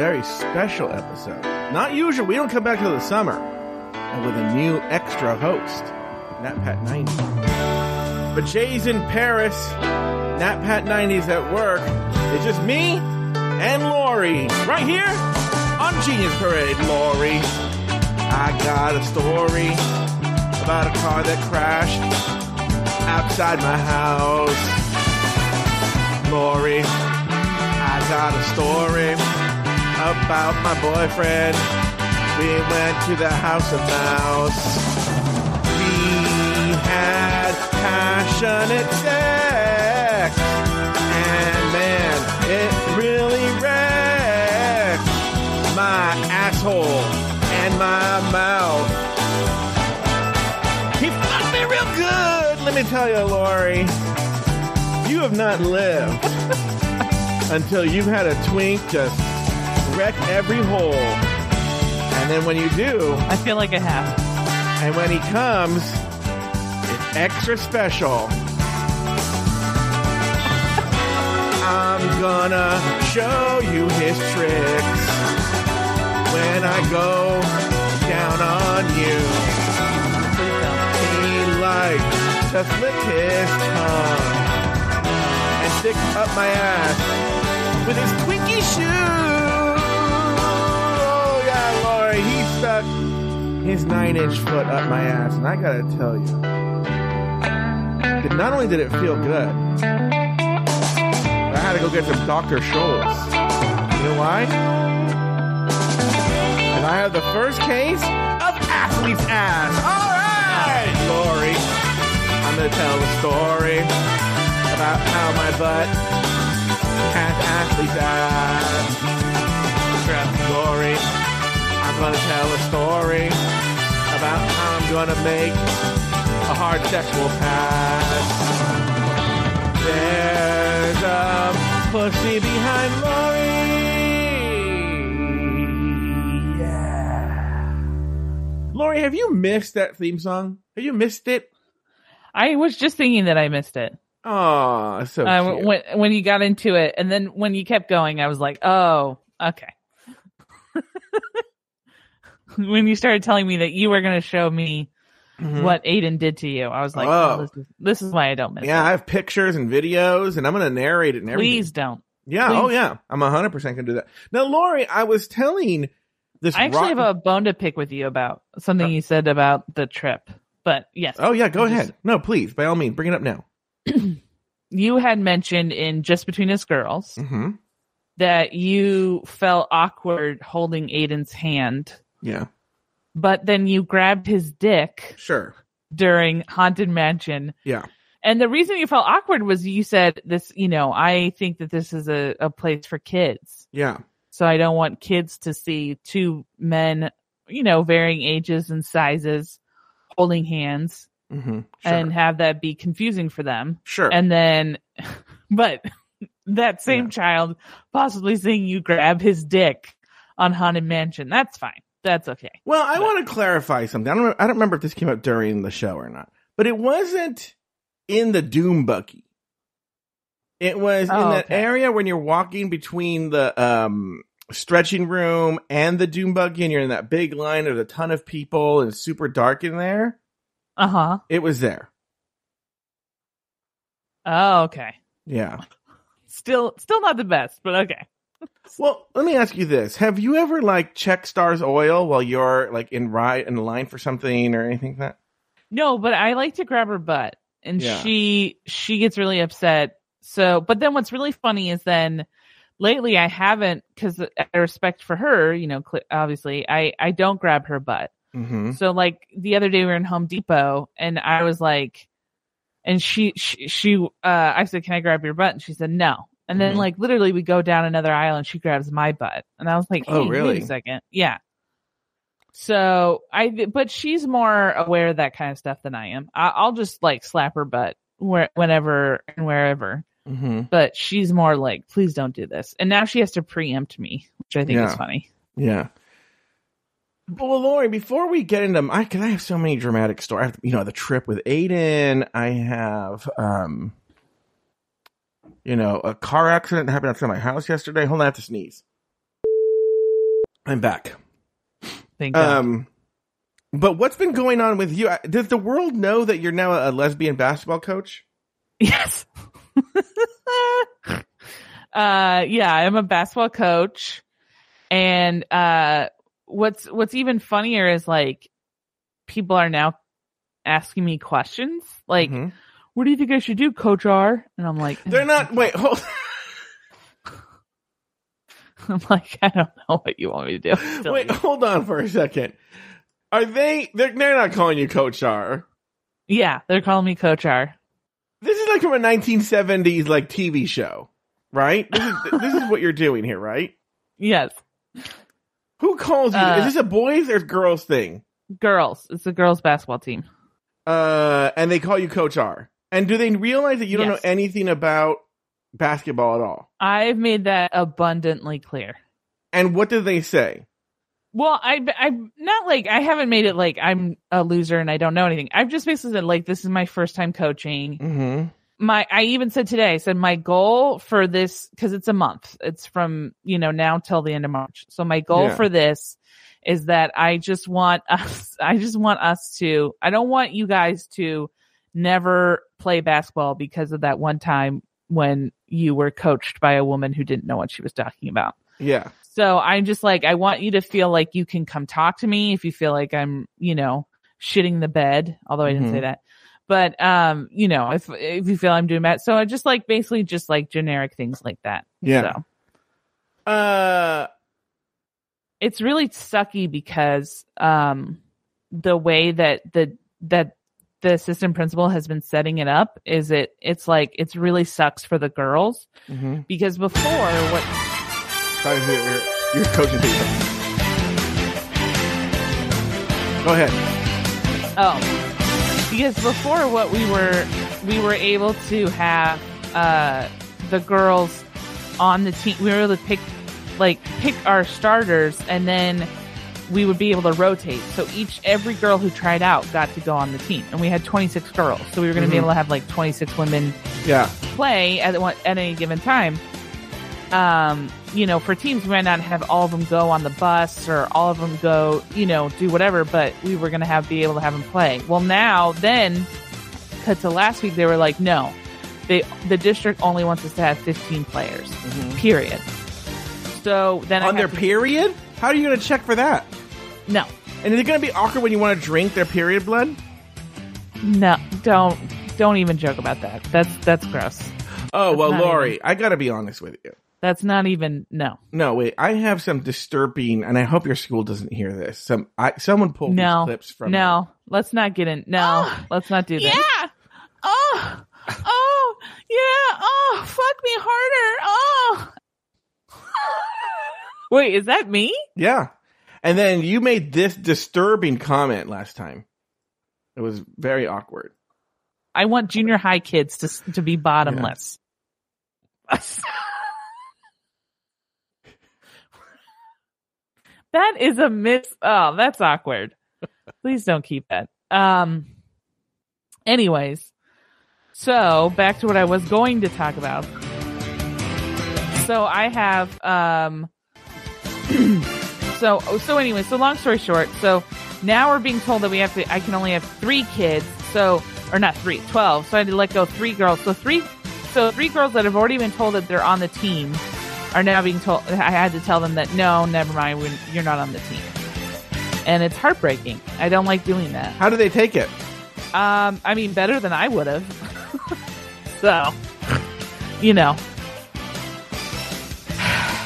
very special episode. Not usual. We don't come back till the summer. And with a new extra host, NatPat 90. But Jay's in Paris. Nat NatPat 90's at work. It's just me and Lauri. Right here on Genius Parade, Lauri. I got a story about a car that crashed outside my house. Lauri, I got a story about my boyfriend. We went to the House of Mouse. We had passionate sex. And man, it really wrecked my asshole and my mouth. He fucked me real good. Let me tell you, Lauri, you have not lived until you've had a twink just wreck every hole. And then when you do, I feel like I have. and when he comes, it's extra special. I'm gonna show you his tricks when I go down on you. He likes to flick his tongue and stick up my ass with his Twinkie shoe. Stuck his nine-inch foot up my ass, and I gotta tell you, not only did it feel good, I had to go get some Dr. Scholl's. You know why? And I have the first case of athlete's ass. All right, Lauri. I'm gonna tell the story about how my butt gonna tell a story about how I'm gonna make a hard sexual pass. There's a pussy behind Lauri. Yeah. Lauri, have you missed that theme song? Have you missed it? I was just thinking that I missed it. Oh, so Uh, when when you got into it, and then when you kept going, I was like, oh, okay. when you started telling me that you were going to show me Mhm. what Aiden did to you, I was like, Oh. oh, this, is, this is why I don't miss Yeah, it. I have pictures and videos, and I'm gonna narrate it and everything. Please don't. Yeah, please. oh yeah, I'm 100 percent gonna do that. Now, Lauri, I was telling this. I actually rotten- have a bone to pick with you about something you said about the trip. But yes, Oh yeah, go Just- ahead. No, please, by all means, bring it up now. you had mentioned in Just Between Us Girls hmm that you felt awkward holding Aiden's hand, Yeah, but then you grabbed his dick sure. during Haunted Mansion. Yeah, And the reason you felt awkward was you said this, you know, I think that this is a, a place for kids. yeah, So I don't want kids to see two men, you know, varying ages and sizes holding hands hmm sure. and have that be confusing for them. sure. And then, but that same Yeah. child possibly seeing you grab his dick on Haunted Mansion. That's fine. That's okay. well, I but- want to clarify something. I don't. I don't remember if this came up during the show or not, but it wasn't in the Doom Buggy. It was in Oh, that okay. area when you're walking between the um stretching room and the Doom Buggy, and you're in that big line. There's a ton of people, and it's super dark in there. Uh huh. It was there. Oh, okay. Yeah. Still, still not the best, but okay. Well, let me ask you this: Have you ever like checked Stars Oil while you're like in ride in line for something or anything like that? No, but I like to grab her butt, and Yeah. she she gets really upset. So, but then what's really funny is then lately I haven't because I respect for her, you know, cl- obviously I I don't grab her butt. Mm-hmm. So like the other day we were in Home Depot and I was like, and she she, she uh I said, can I grab your butt? And she said no. And then Mhm. like literally we go down another aisle and she grabs my butt, and I was like, Oh, hey, wait really? a second, yeah. So I, but she's more aware of that kind of stuff than I am. I, I'll just like slap her butt where, whenever and wherever. Mm-hmm. But she's more like, please don't do this. And now she has to preempt me, which I think Yeah. is funny. Yeah. Well, Lauri, before we get into, I, cause I have so many dramatic stories. You know, the trip with Aiden. I have, um, you know, a car accident happened outside my house yesterday. Hold on, I have to sneeze. I'm back. Thank God. Um, but what's been going on with you? Does the world know that you're now a lesbian basketball coach? Yes. uh yeah, I'm a basketball coach. And uh what's what's even funnier is like people are now asking me questions like Mhm. What do you think I should do, Coach R? And I'm like They're not. Wait, hold. I'm like, I don't know what you want me to do. Wait, hold on for a second. Are they? They're, they're not calling you Coach R. Yeah, they're calling me Coach R. This is like from a 1970s like TV show, right? This is this is what you're doing here, right? Yes. Who calls you? Uh, is this a boys or girls thing? Girls. It's a girls basketball team. Uh, and they call you Coach R. And do they realize that you don't Yes. know anything about basketball at all? I've made that abundantly clear. And what do they say? Well, I, I'm not like, I haven't made it like I'm a loser and I don't know anything. I've just basically said, like, this is my first time coaching. Mm-hmm. My, I even said today, I said, my goal for this, cause it's a month. It's from, you know, now till the end of March. So my goal Yeah. for this is that I just want us, I just want us to, I don't want you guys to never play basketball because of that one time when you were coached by a woman who didn't know what she was talking about. Yeah. So I'm just like, I want you to feel like you can come talk to me if you feel like I'm, you know, shitting the bed, although I didn't say Mhm. that. But, um, you know, if, if you feel I'm doing that. So I just like basically just like generic things like that. Yeah. So Uh, it's really sucky because, um, the way that the, that the assistant principal has been setting it up is it, it's like, it's really sucks for the girls mm-hmm. because before what, Sorry, you're, you're, you're coaching people. Go ahead. Oh, because before what we were, we were able to have uh, the girls on the team. We were able to pick, like, pick our starters, and then we would be able to rotate. So each every girl who tried out got to go on the team, and we had 26 girls. So we were going to be Mhm. able to have like 26 women Yeah. play at at any given time. Um, you know, for teams, we might not have all of them go on the bus or all of them go, you know, do whatever, but we were going to have be able to have them play. Well, now then, cut to last week, they were like, no, they the district only wants us to have 15 players. Period. So then I On their to- period? How are you going to check for that? No, And is it going to be awkward when you want to drink their period blood? no, don't don't even joke about that. That's that's gross. Oh, well, not Lauri, I got to be honest with you. That's not even no. No, wait. I have some disturbing, and I hope your school doesn't hear this. Some, I, someone pulled No. these clips from. No, let's not get in. No, Oh, let's not do that. Yeah. Oh. Oh. Yeah. Oh. Fuck me harder. Oh. Wait, is that me? Yeah, and then you made this disturbing comment last time. It was very awkward. I want junior high kids to to be bottomless. that is a miss. Oh, that's awkward. Please don't keep that. Um. Anyways, so back to what I was going to talk about. So I have um. so so anyway, so long story short, so now we're being told that we have to. I can only have three kids. So or not three, 12. So I had to let go three girls. So three, so three girls that have already been told that they're on the team are now being told. I had to tell them that no, never mind, you're not on the team. And it's heartbreaking. I don't like doing that. How do they take it? Um, I mean, better than I would have. so, you know,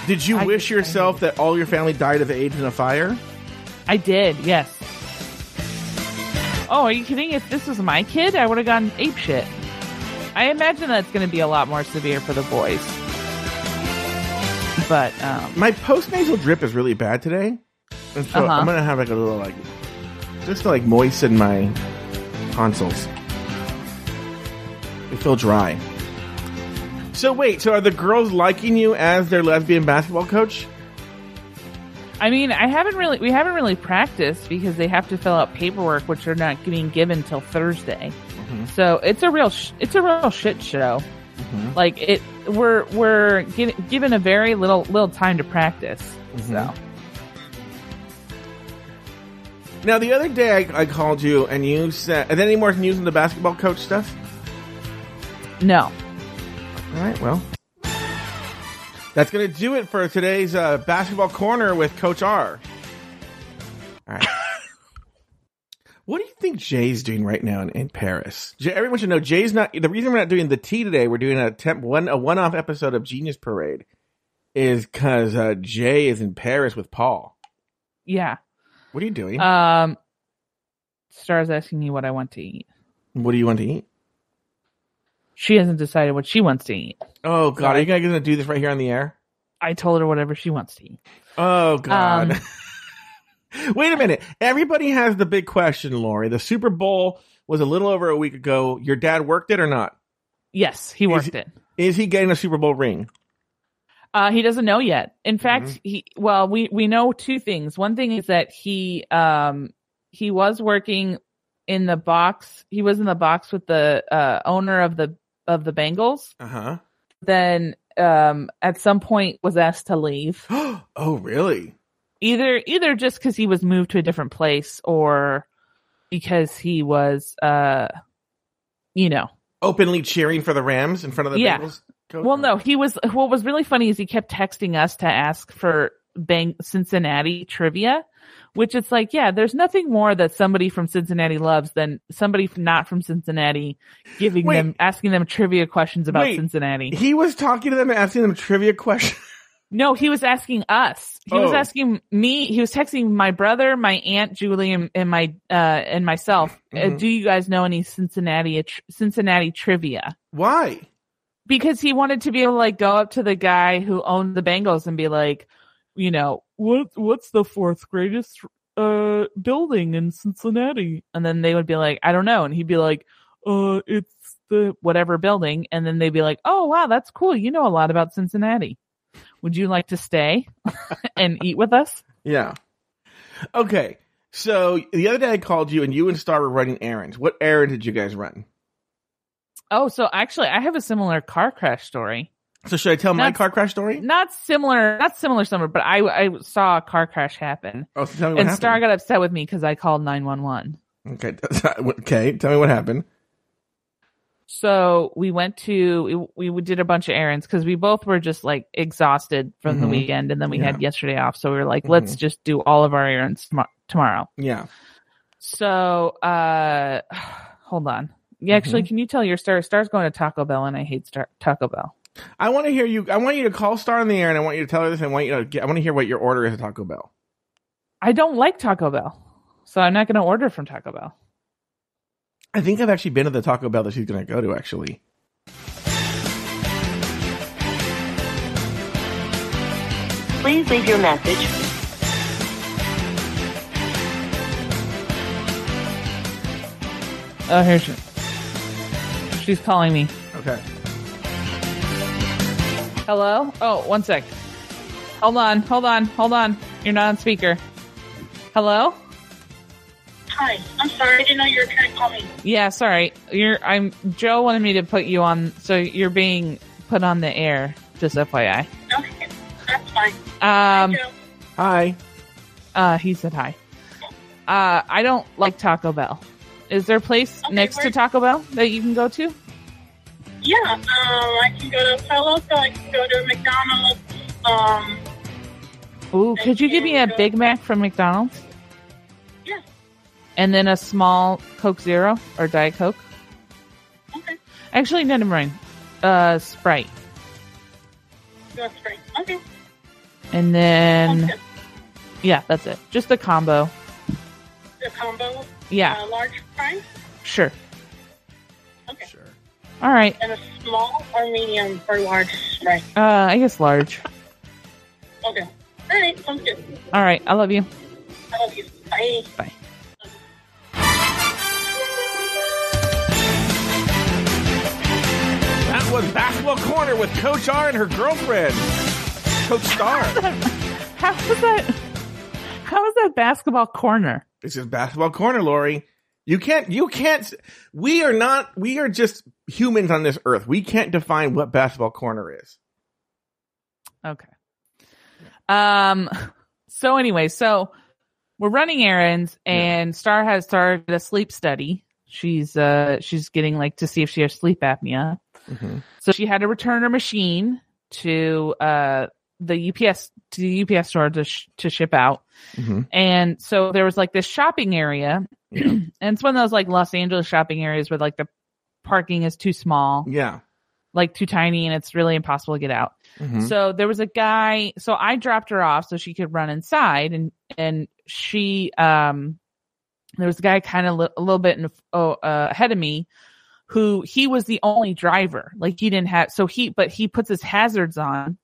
Did you I- wish I- yourself that all your family died of AIDS in a fire? I did. Yes. Oh, are you kidding? If this was my kid, I would have gone ape shit. I imagine that's going to be a lot more severe for the boys. But um, My postnasal drip is really bad today, and so Uh-huh. I'm gonna have like a little like just to like moisten my tonsils. They feel dry. So wait, so are the girls liking you as their lesbian basketball coach? I mean, I haven't really, we haven't really practiced because they have to fill out paperwork, which are not being given till Thursday. Mhm. So it's a real, sh- it's a real shit show. Mhm. Like it, we're we're gi- given a very little little time to practice. So Mhm. Now, the other day I, I called you and you said, there any more news on the basketball coach stuff? No. All right, well. That's going to do it for today's uh, basketball corner with Coach R. All right. what do you think Jay's doing right now in, in Paris? Jay, everyone should know Jay's not. The reason we're not doing the tea today, we're doing a temp, one a one off episode of Genius Parade, is because uh, Jay is in Paris with Paul. Yeah. What are you doing? Um, Star's asking me what I want to eat. what do you want to eat? She hasn't decided what she wants to eat. Oh God, are you guys going to do this right here on the air? I told her whatever she wants to eat. Oh God. Um, Wait a minute. Everybody has the big question, Lauri. The Super Bowl was a little over a week ago. Your dad worked it or not? Yes, he worked Is- it. Is he getting a Super Bowl ring? Uh, he doesn't know yet. In fact, Mm-hmm. he well, we we know two things. One thing is that he um he was working in the box. He was in the box with the uh, owner of the of the Bengals. Uh huh. Then um at some point was asked to leave. oh, really? Either either just because he was moved to a different place or because he was uh you know Openly cheering for the Rams in front of the Yeah. Bengals? coach? Well, no, he was. What was really funny is he kept texting us to ask for Bang Cincinnati trivia, which it's like, yeah, there's nothing more that somebody from Cincinnati loves than somebody not from Cincinnati giving Wait. them, asking them trivia questions about Wait. Cincinnati. He was talking to them and asking them trivia questions. No, he was asking us. He was Oh. asking me. He was texting my brother, my aunt Julie, and, and my uh and myself. Uh, Mhm. do you guys know any Cincinnati Cincinnati trivia? Why? because he wanted to be able to like go up to the guy who owned the Bengals and be like, you know, what what's the fourth greatest uh building in Cincinnati? And then they would be like, I don't know, and he'd be like, uh, it's the whatever building, and then they'd be like, oh wow, that's cool. You know a lot about Cincinnati. Would you like to stay and eat with us? Yeah. Okay. So the other day I called you and you and Star were running errands. What errand did you guys run? Oh, so actually, I have a similar car crash story. So should I tell my car crash story? Not similar, not similar, similar, but I I saw a car crash happen. Oh, so tell me what and happened. Star got upset with me because I called 911. okay. Okay. Tell me what happened. So we went to, we, we did a bunch of errands because we both were just like exhausted from the Mhm. weekend and then we Yeah. had yesterday off. So we were like, let's just do all of our errands tomo- tomorrow. Yeah. So, uh, hold on. Yeah, actually, Mm-hmm. can you tell your Star? Star's going to Taco Bell and I hate Star, Taco Bell. I want to hear you. I want you to call Star in the air and I want you to tell her this. I want you to get, I want to hear what your order is at Taco Bell. I don't like Taco Bell. So I'm not going to order from Taco Bell. I think I've actually been to the Taco Bell that she's going to go to actually. Please leave your message. Oh, here she, she's calling me. Okay. Hello? Oh, one sec. Hold on, hold on, hold on. You're not on speaker. Hello? Hi, I'm sorry, I didn't know you were trying to call me. Yeah, sorry. You're I'm Joe wanted me to put you on so you're being put on the air, just FYI. Okay, that's fine. Um Joe, Hi. uh he said hi. Uh I don't like Taco Bell. Is there a place Okay, next to Taco Bell that you can go to? Yeah, um, I can go to Pelosa, I can go to McDonald's, um, Ooh, could you give me a Big Mac from McDonald's? yeah, And then a small Coke Zero or Diet Coke? okay, Actually, never mind. Uh Sprite. that's great. Okay, And then yeah, that's it. Just a combo. The combo, Yeah, uh, large fries, sure. Okay, Sure. All right. and a small or medium or large fry. Uh I guess large. Okay, all right, sounds good. All right. I love you. I love you. Bye. Bye. That was Basketball Corner with Coach R and her girlfriend, Coach Star. How was that? How was that basketball corner? This is Basketball Corner, Lauri. You can't, you can't, we are not, we are just humans on this earth. We can't define what Basketball Corner is. Okay. Um. So anyway, so we're running errands, Yeah. and Star has started a sleep study. She's uh she's getting like to see if she has sleep apnea. Mhm. So she had to return her machine to uh the UPS to the UPS store to sh- to ship out. Mhm. And so there was like this shopping area, Yeah. and it's one of those like Los Angeles shopping areas where like the parking is too small, Yeah. like too tiny, and it's really impossible to get out. Mhm. So there was a guy. So I dropped her off so she could run inside, and and she um there was a guy kind of li- a little bit in, oh, uh, ahead of me who he was the only driver. Like he didn't have so he but he puts his hazards on,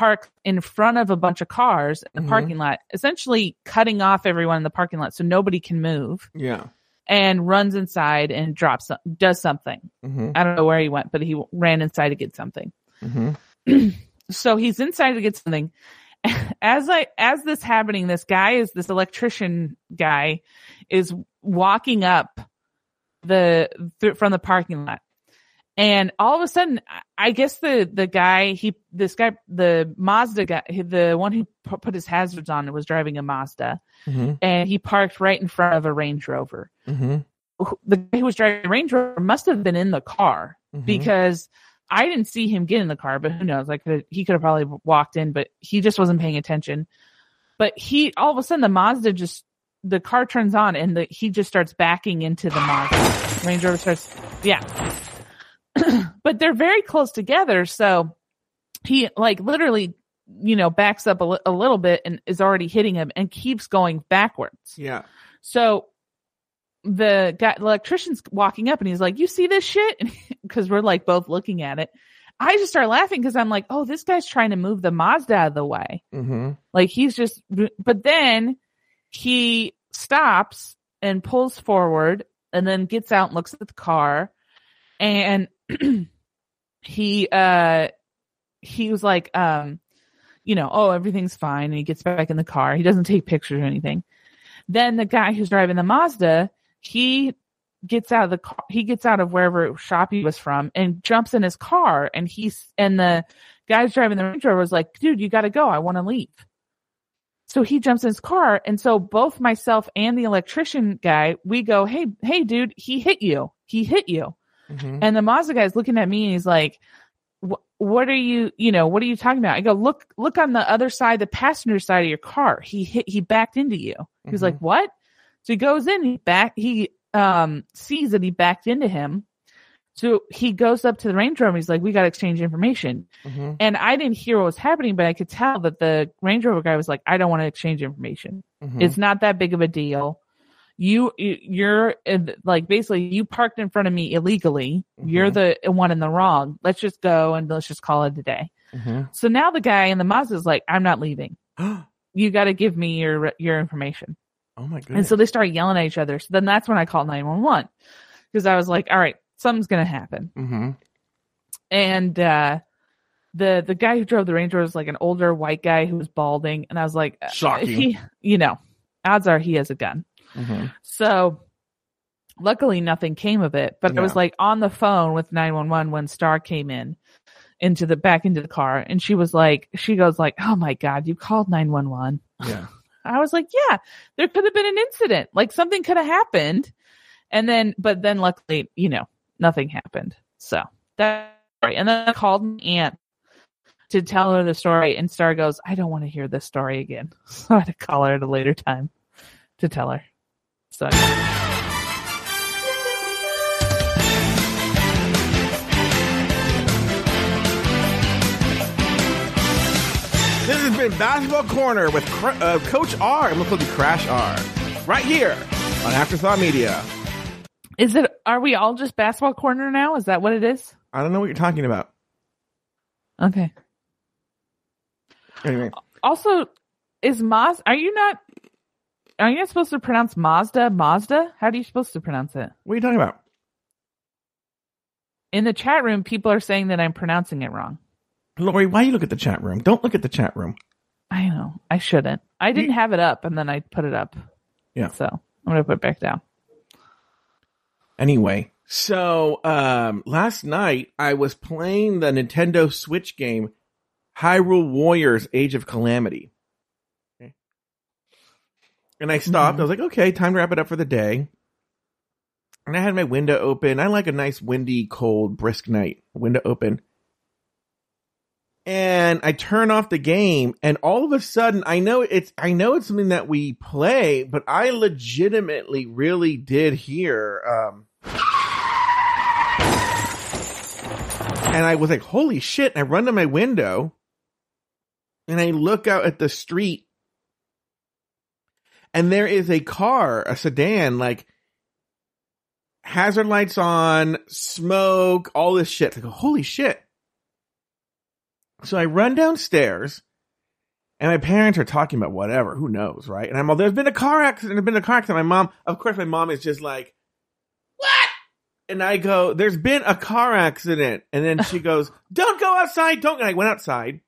parks in front of a bunch of cars in the Mhm. parking lot, essentially cutting off everyone in the parking lot so nobody can move, Yeah. and runs inside and drops does something. Mhm. I don't know where he went, but he ran inside to get something Mhm. so he's inside to get something as i as this happening this guy is this electrician guy is walking up the th- from the parking lot and all of a sudden I- guess the the guy he this guy the mazda guy the one who put his hazards on was driving a mazda Mhm. and he parked right in front of a range rover Mhm. the guy who was driving the range rover must have been in the car Mhm. because I didn't see him get in the car, but who knows? Like he could have probably walked in, but he just wasn't paying attention. But he all of a sudden the Mazda just the car turns on and the he just starts backing into the Mazda. Range Rover starts yeah. But they're very close together, so he like literally you know backs up a, li- a little bit and is already hitting him and keeps going backwards. Yeah. So the guy, the electrician's walking up and he's like, "You see this shit?" Because we're like both looking at it. I just start laughing because I'm like, "Oh, this guy's trying to move the Mazda out of the way." Mhm. Like he's just, but then he stops and pulls forward and then gets out and looks at the car and he uh he was like um you know oh everything's fine. And he gets back in the car. He doesn't take pictures or anything. Then the guy who's driving the mazda he gets out of the car he gets out of wherever shop he was from and jumps in his car. And he's and the guy's driving the range rover was like dude you gotta go. I want to leave. So he jumps in his car. And so both myself and the electrician guy we go hey hey dude he hit you. He hit you Mhm. and the Mazda guy's looking at me and he's like, "What are you? You know, what are you talking about?" I go, "Look, look on the other side, the passenger side of your car. He hit, he backed into you." He's Mhm. like, "What?" So he goes in, he back, he um sees that he backed into him. So he goes up to the Range Rover. He's like, "We got to exchange information." Mhm. And I didn't hear what was happening, but I could tell that the Range Rover guy was like, "I don't want to exchange information." Mhm. It's not that big of a deal. You, you- you're like basically you parked in front of me illegally. You're the one in the wrong. Let's just go and let's just call it a day. Mhm. So now the guy in the Mazda is like, I'm not leaving. You got to give me your your information. oh my god And so they start yelling at each other. So then that's when I called 911 because I was like, all right, something's gonna happen. Mhm. And uh, the the guy who drove the Range Rover was like an older white guy who was balding, and I was like, uh, Shocking. he, you know, odds are he has a gun. Mhm. So luckily nothing came of it, but I was like on the phone with 911 when Star came in into the back into the car and she was like she goes like, "Oh my god, you called 911." Yeah. I was like, "Yeah, there could have been an incident. Like something could have happened." And then but then luckily, you know, nothing happened. So that right. And then I called my aunt to tell her the story and Star goes, "I don't want to hear this story again." So I had to call her at a later time to tell her. So This has been Basketball Corner with uh, Coach R. I'm going to call you Crash R. Right here on Afterthought Media. Is it? Are we all just basketball corner now? Is that what it is? I don't know what you're talking about. Okay. Anyway, Also, is Maz? Are you not? Are you supposed to pronounce Mazda? Mazda? How are you supposed to pronounce it? what are you talking about? In the chat room, people are saying that I'm pronouncing it wrong. Lauri, why you look at the chat room? Don't look at the chat room. I know. I shouldn't. I didn't have it up, and then I put it up. Yeah. So I'm gonna put it back down. Anyway, so um, last night I was playing the Nintendo Switch game Hyrule Warriors: Age of Calamity. And I stopped. I was like, okay, time to wrap it up for the day. And I had my window open. I like a nice windy, cold, brisk night. Window open. And I turn off the game and all of a sudden I know it's I know it's something that we play, but I legitimately really did hear um and I was like, holy shit. And I run to my window and I look out at the street and there is a car, a sedan, like hazard lights on, smoke, all this shit. I go, holy shit. So I run downstairs and my parents are talking about whatever, who knows, right? And I'm all, there's been a car accident, there's been a car accident. My mom, of course, my mom is just like, what? And I go, there's been a car accident. And then she goes, don't go outside, don't. And I went outside.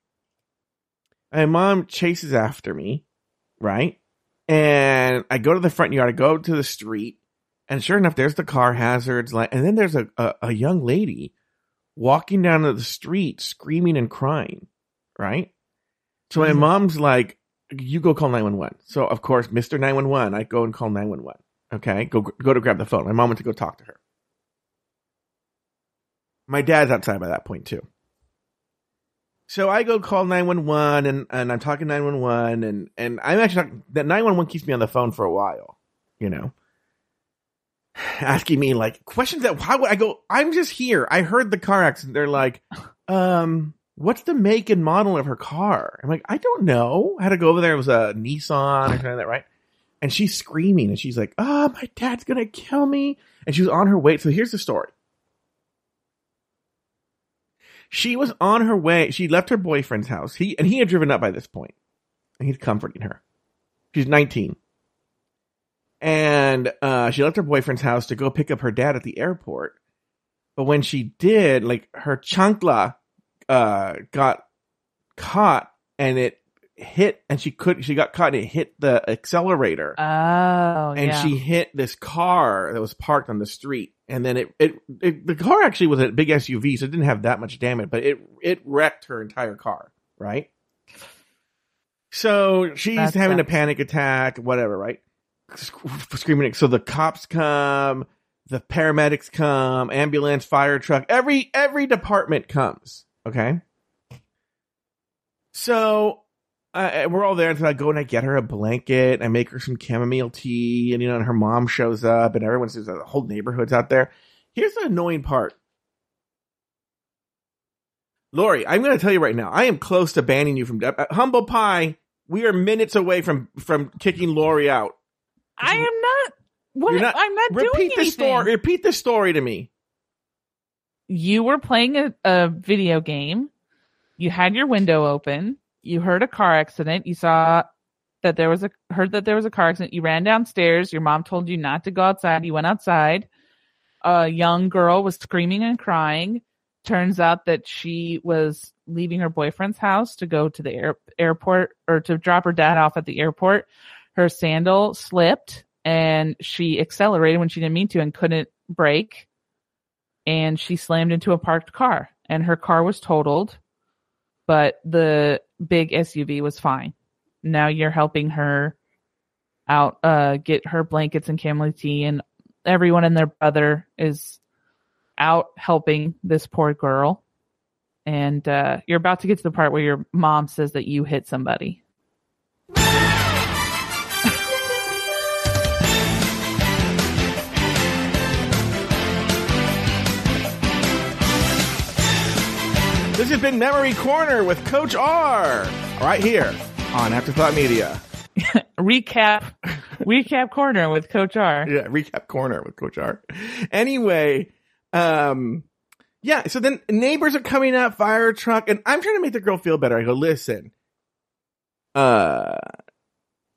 And my mom chases after me, right? And I go to the front yard, I go to the street, and sure enough, there's the car hazards. Like, and then there's a, a, a young lady walking down the street screaming and crying, right? So my Mhm. mom's like, you go call 911. So of course, Mr. 911, I go and call 911. Okay. Go, go to grab the phone. My mom went to go talk to her. My dad's outside by that point too. So I go call 911 and, and I'm talking 911 and, and I'm actually talking, that 911 keeps me on the phone for a while, you know, asking me like questions that, why would I go, I'm just here. I heard the car accident. They're like, um, what's the make and model of her car? I'm like, I don't know. I had to go over there. It was a Nissan or something like that, right? And she's screaming and she's like, oh, my dad's going to kill me. And she was on her way. So here's the story. She was on her way. She left her boyfriend's house. He and he had driven up by this point, and he's comforting her. She's 19, and uh, she left her boyfriend's house to go pick up her dad at the airport. But when she did, like her chancla uh, got caught, and it hit, and she could she got caught, and it hit the accelerator Oh, and yeah. she hit this car that was parked on the street and then it, it, it the car actually was a big SUV so it didn't have that much damage but it it wrecked her entire car right? So she's That having a panic attack whatever right? Screaming so the cops come the paramedics come ambulance fire truck every every department comes okay? So uh, we're all there until I go and I get her a blanket. I make her some chamomile tea, and you know, and her mom shows up, and everyone says the whole neighborhood's out there. Here's the annoying part, Lauri. I'm going to tell you right now. I am close to banning you from uh, Humble Pie. We are minutes away from from kicking Lauri out. I am not. What? Not- I'm not Repeat doing the anything. story. Repeat the story to me. You were playing a, a video game. You had your window open. You heard a car accident. You saw that there was a heard that there was a car accident. You ran downstairs. Your mom told you not to go outside. You went outside. A young girl was screaming and crying. Turns out that she was leaving her boyfriend's house to go to the air, airport or to drop her dad off at the airport. Her sandal slipped and she accelerated when she didn't mean to and couldn't brake. And she slammed into a parked car and her car was totaled, but the big SUV was fine. Now you're helping her out, uh, get her blankets and chamomile tea and everyone and their brother is out helping this poor girl. And, uh, you're about to get to the part where your mom says that you hit somebody. This has been Memory Corner with Coach R. Right here on Afterthought Media. Recap, recap corner with Coach R. yeah, recap corner with Coach R. Anyway, um, yeah, so then neighbors are coming up, fire truck, and I'm trying to make the girl feel better. I go, listen, uh,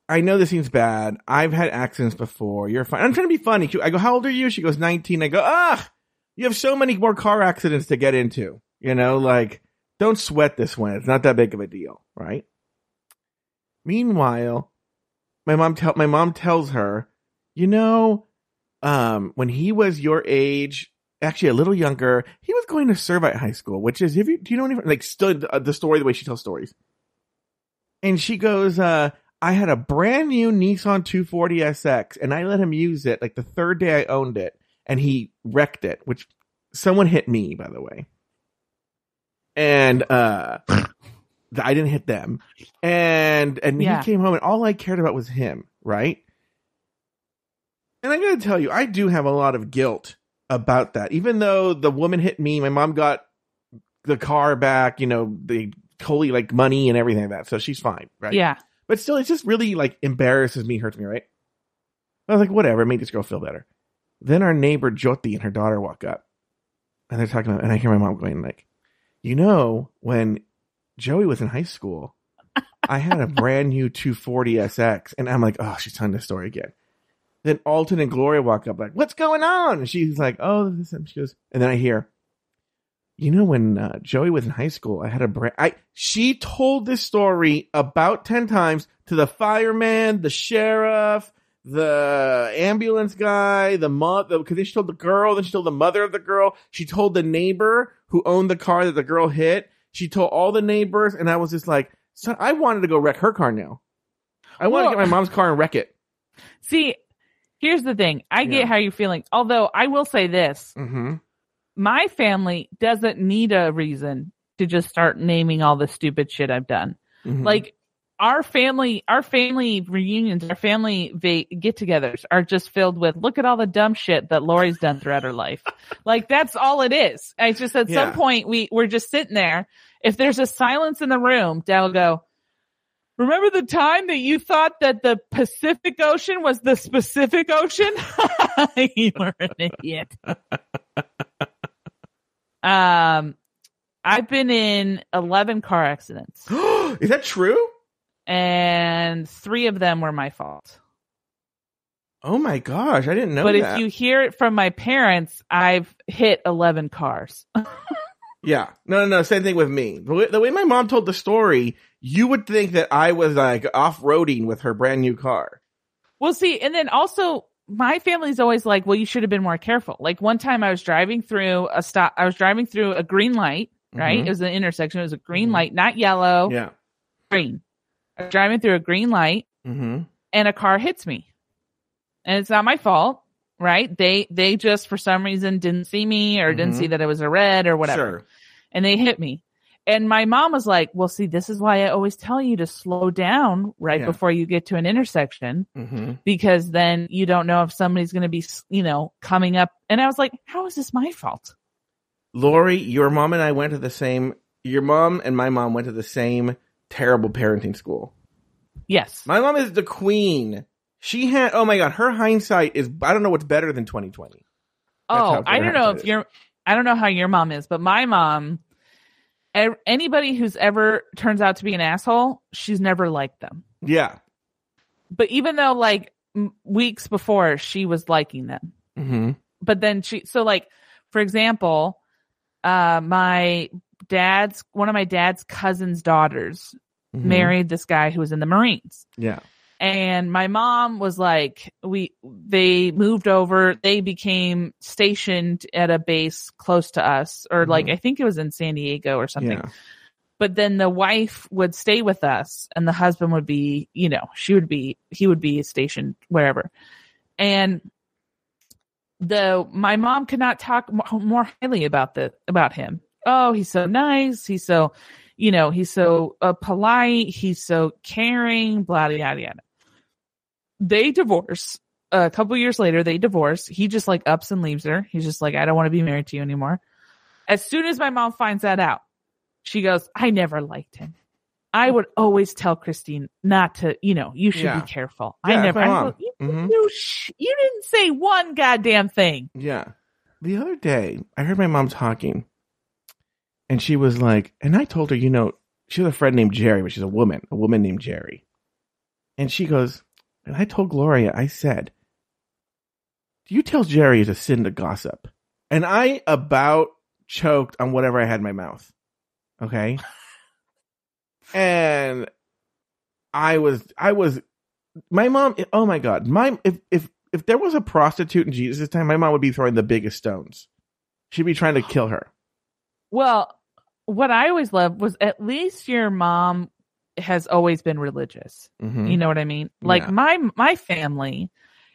I know this seems bad. I've had accidents before. You're fine. I'm trying to be funny. I go, how old are you? She goes, 19. I go, ah, you have so many more car accidents to get into. You know, like, don't sweat this one. It's not that big of a deal, right? Meanwhile, my mom tell my mom tells her, you know, um, when he was your age, actually a little younger, he was going to Servite High School, which is if you do you know anything like still uh, the story the way she tells stories. And she goes, uh, I had a brand new Nissan 240 SX and I let him use it like the third day I owned it and he wrecked it, which someone hit me, by the way. And, uh, I didn't hit them. And, and Yeah. he came home and all I cared about was him, right? And I gotta tell you, I do have a lot of guilt about that. Even though the woman hit me, my mom got the car back, you know, the totally like money and everything like that. So she's fine, right? Yeah. But still, it just really like embarrasses me, hurts me, right? I was like, whatever, it made this girl feel better. Then our neighbor Jyoti and her daughter walk up, and they're talking about, and I hear my mom going like, you know, when Joey was in high school, I had a brand new 240 SX, and I'm like, oh, she's telling the story again. Then Alton and Gloria walk up like, what's going on? And she's like, oh, this, she goes, and then I hear, you know, when uh, Joey was in high school, I had a brand. I she told this story about ten times to the fireman, the sheriff, the ambulance guy, the mother. Because she told the girl, then she told the mother of the girl. She told the neighbor who owned the car that the girl hit. She told all the neighbors, and I was just like, son, I wanted to go wreck her car now. I want to Well- get my mom's car and wreck it. See, here's the thing. I get how you're feeling. Although I will say this, Mm-hmm. my family doesn't need a reason to just start naming all the stupid shit I've done. Mm-hmm. Like our family, our family reunions, our family va- get-togethers are just filled with look at all the dumb shit that Lauri's done throughout her life. like that's all it is. i just at Yeah. some point we we're just sitting there. If there's a silence in the room, Dad will go. Remember the time that you thought that the Pacific Ocean was the specific ocean? you were an idiot. um, I've been in 11 car accidents is that true? And three of them were my fault. Oh my gosh, I didn't know but that. if you hear it from my parents, I've hit 11 cars. Yeah. No, no, no. Same thing with me. The way, the way my mom told the story, you would think that I was like off roading with her brand new car. Well, see, and then also my family's always like, well, you should have been more careful. Like one time I was driving through a stop, I was driving through a green light, right? Mhm. It was an intersection. It was a green Mhm. light, not yellow, Yeah. green. I was driving through a green light Mm-hmm. and a car hits me. And it's not my fault, right? They, they just for some reason didn't see me or didn't Mhm. see that it was a red or whatever. Sure. And they hit me. And my mom was like, well, see, this is why I always tell you to slow down right Yeah. before you get to an intersection Mm-hmm. because then you don't know if somebody's going to be, you know, coming up. And I was like, how is this my fault? Lauri, your mom and I went to the same. Your mom and my mom went to the same terrible parenting school. Yes. My mom is the queen. She had. Oh my god, her hindsight is. I don't know what's better than 2020. That's oh, I don't know if your, I don't know how your mom is, but my mom, anybody who's ever turns out to be an asshole, she's never liked them. Yeah. But even though like m- weeks before she was liking them, Mm-hmm. but then she so like for example uh my dad's one of my dad's cousin's daughters Mm-hmm. married this guy who was in the marines Yeah. and my mom was like we they moved over they became stationed at a base close to us or like Mhm. i think it was in san diego or something Yeah. but then the wife would stay with us and the husband would be you know she would be he would be stationed wherever and the my mom could not talk more highly about the about him oh he's so nice he's so you know he's so uh, polite he's so caring blah yada yada they divorce a couple years later they divorce he just like ups and leaves her he's just like i don't want to be married to you anymore as soon as my mom finds that out she goes, I never liked him. I would always tell Christine not to, you know, you should Yeah. be careful. Yeah, I never, I go, you, Mhm. you, sh- you didn't say one goddamn thing. Yeah. The other day, I heard my mom talking, and she was like, and I told her, you know, she has a friend named Jerry, but she's a woman, a woman named Jerry. And she goes, and I told Gloria, I said, do you tell Jerry it's a sin to gossip? And I about choked on whatever I had in my mouth. Okay. and I was, I was, my mom, oh my God, my, if, if, if there was a prostitute in Jesus' time, my mom would be throwing the biggest stones. She'd be trying to kill her. Well, what I always loved was at least your mom has always been religious. Mhm. You know what I mean? Like Yeah. my my family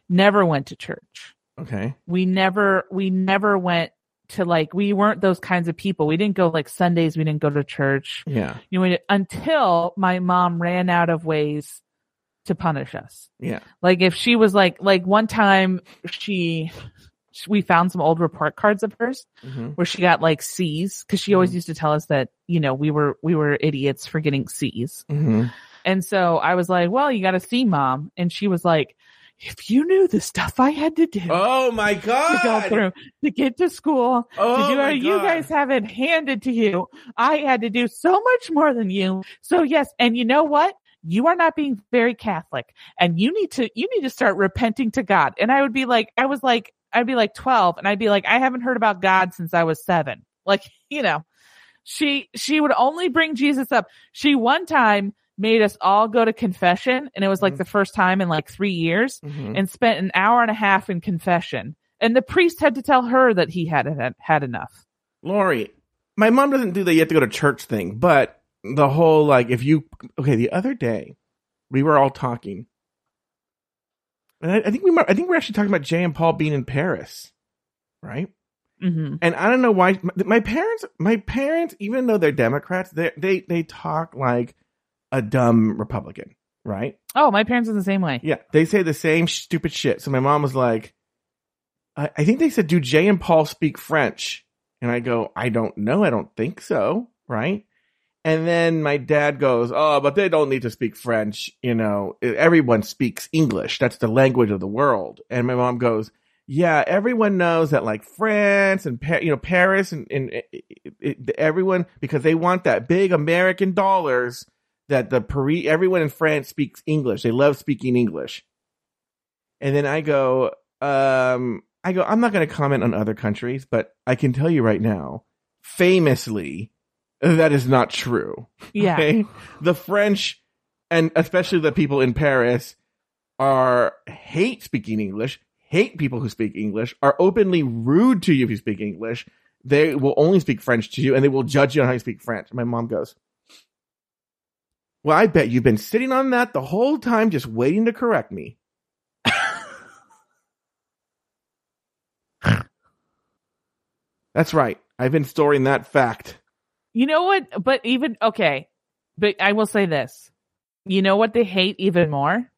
never went to church. Okay. We never we never went to like we weren't those kinds of people. We didn't go like Sundays. We didn't go to church. Yeah. You know until my mom ran out of ways to punish us. Yeah. Like if she was like like one time she we found some old report cards of hers Mhm. where she got like C's because she always used to tell us that you know we were we were idiots for getting C's. Mhm. And so I was like, well, you got a C, mom. And she was like, if you knew the stuff I had to do Oh my to go god. through to get to school, Oh to do what you guys have it handed to you, I had to do so much more than you. So yes, and you know what? You are not being very Catholic and you need to, you need to start repenting to God. And I would be like, I was like, I'd be like 12 and I'd be like, I haven't heard about God since I was seven. Like, you know, she, she would only bring Jesus up. She one time made us all go to confession and it was like Mhm. the first time in like three years Mhm. and spent an hour and a half in confession. And the priest had to tell her that he had had, had enough. Lauri, my mom doesn't do the you have to go to church thing, but the whole like if you okay, the other day we were all talking, and I, I think we might, I think we're actually talking about Jay and Paul being in Paris, right? hmm And I don't know why my, my parents, my parents, even though they're Democrats, they they they talk like a dumb Republican, right? Oh, my parents are the same way. Yeah, they say the same stupid shit. So my mom was like, I, I think they said, do Jay and Paul speak French? And I go, I don't know. I don't think so. Right. And then my dad goes, oh, but they don't need to speak French. You know, everyone speaks English. That's the language of the world. And my mom goes, yeah, everyone knows that like France and, you know, Paris and, and it, it, it- everyone, because they want that big American dollars that the Paris, everyone in France speaks English. They love speaking English. And then I go, um, I go, I'm not going to comment on other countries, but I can tell you right now, famously, that is not true. Yeah. Okay? The French and especially the people in Paris are hate speaking English, hate people who speak English, are openly rude to you if you speak English. They will only speak French to you and they will judge you on how you speak French. My mom goes, Well, I bet you've been sitting on that the whole time just waiting to correct me. That's right. I've been storing that fact. You know what? But even, okay. But I will say this. You know what they hate even more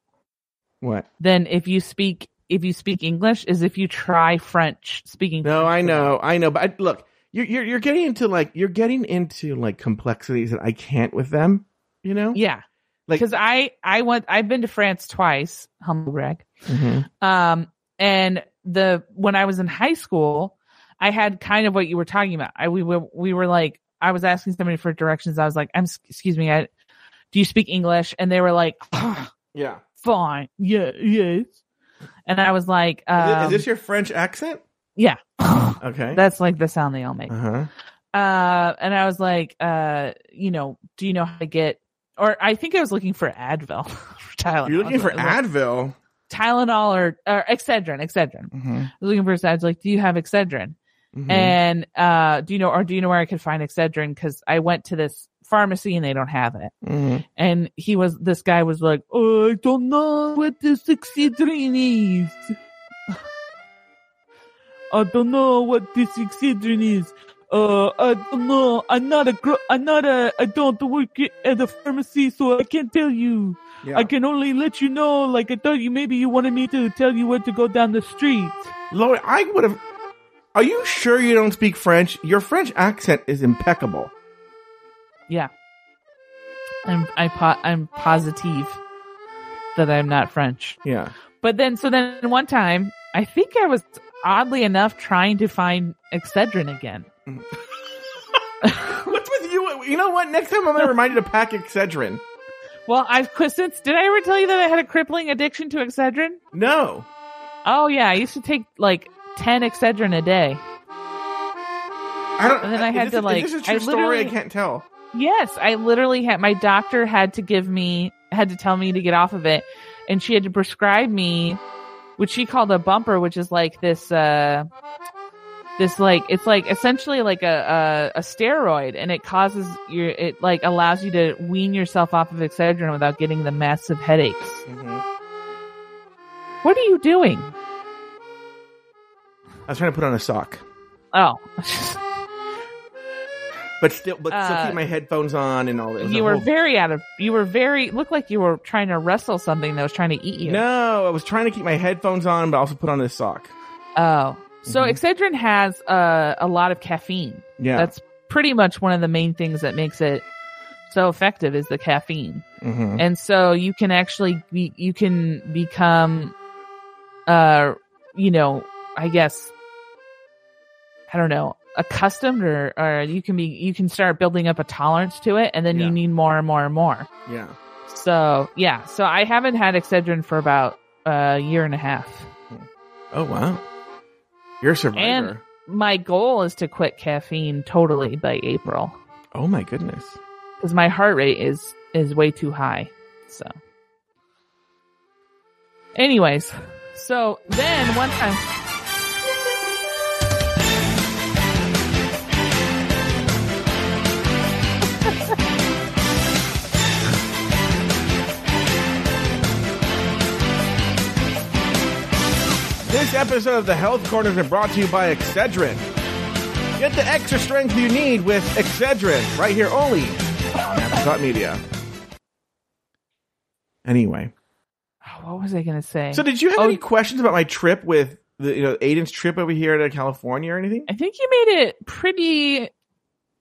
What? than if you speak, if you speak English is if you try French speaking. No, French I know. I know, but I, look, you're, you're you're getting into like you're getting into like complexities that I can't with them. You know, Yeah. Like- Cause I, I went, I've been to France twice, humble brag. Mhm. Um, and the, when I was in high school, I had kind of what you were talking about. I, we were, we were like, I was asking somebody for directions. I was like, I'm, excuse me, I, do you speak English? And they were like, yeah. fine. Yeah, yes. And I was like, Is, it- is um, this your French accent? yeah, Okay. that's like the sound they all make. Uh huh. Uh, and I was like, uh, you know, do you know how to get, or I think I was looking for Advil, for Tylenol. You're looking for like, Advil. Tylenol or, or Excedrin, Excedrin. Mm-hmm. I was looking for, I was like, do you have Excedrin? Mm-hmm. And, uh, do you know, or do you know where I could find Excedrin? Cause I went to this pharmacy and they don't have it. hmm And he was, this guy was like, oh, I don't know what this Excedrin is. I don't know what this Excedrin is. Uh, I don't know. I'm not a, gr- I'm not a, I don't work at a pharmacy, so I can't tell you. Yeah. I can only let you know, like I thought you, maybe you wanted me to tell you where to go down the street. Lord, I would have. Are you sure you don't speak French? Your French accent is impeccable. Yeah. I'm, I po- I'm positive that I'm not French. Yeah. But then, so then one time, I think I was oddly enough trying to find Excedrin again. What's with you? You know what? Next time I'm going to remind you to pack Excedrin. Well, I've since did I ever tell you that I had a crippling addiction to Excedrin? No. Oh yeah, I used to take like ten Excedrin a day. I don't. And then I had this- to, like- Is this a true I story? I can't tell. Yes, I literally had my doctor had to give me had to tell me to get off of it, and she had to prescribe me, which she called a bumper, which is like this. uh this like it's like essentially like a, a a steroid, and it causes your it like allows you to wean yourself off of Excedrin without getting the massive headaches. Mhm. What are you doing? I was trying to put on a sock, Oh, but still, but still Uh, keep my headphones on and all. A you were whole- very out of. You were very looked like you were trying to wrestle something that was trying to eat you. No, I was trying to keep my headphones on, but also put on this sock. Oh, so Mhm. Excedrin has uh, a lot of caffeine. Yeah. That's pretty much one of the main things that makes it so effective is the caffeine. hmm And so you can actually be, you can become, uh, you know, I guess, I don't know, accustomed or, or you can be, you can start building up a tolerance to it and then Yeah. you need more and more and more. Yeah. So yeah, so I haven't had Excedrin for about a year and a half. Oh wow. You're a survivor. And- My goal is to quit caffeine totally by April oh my goodness. because my heart rate is, is way too high. So anyways, so then one time, This episode of the Health Corner has been brought to you by Excedrin. Get the extra strength you need with Excedrin right here only on Afterthought Media. Anyway, oh, what was I going to say? so did you have Oh. any questions about my trip with the you know Aiden's trip over here to California or anything? I think you made it pretty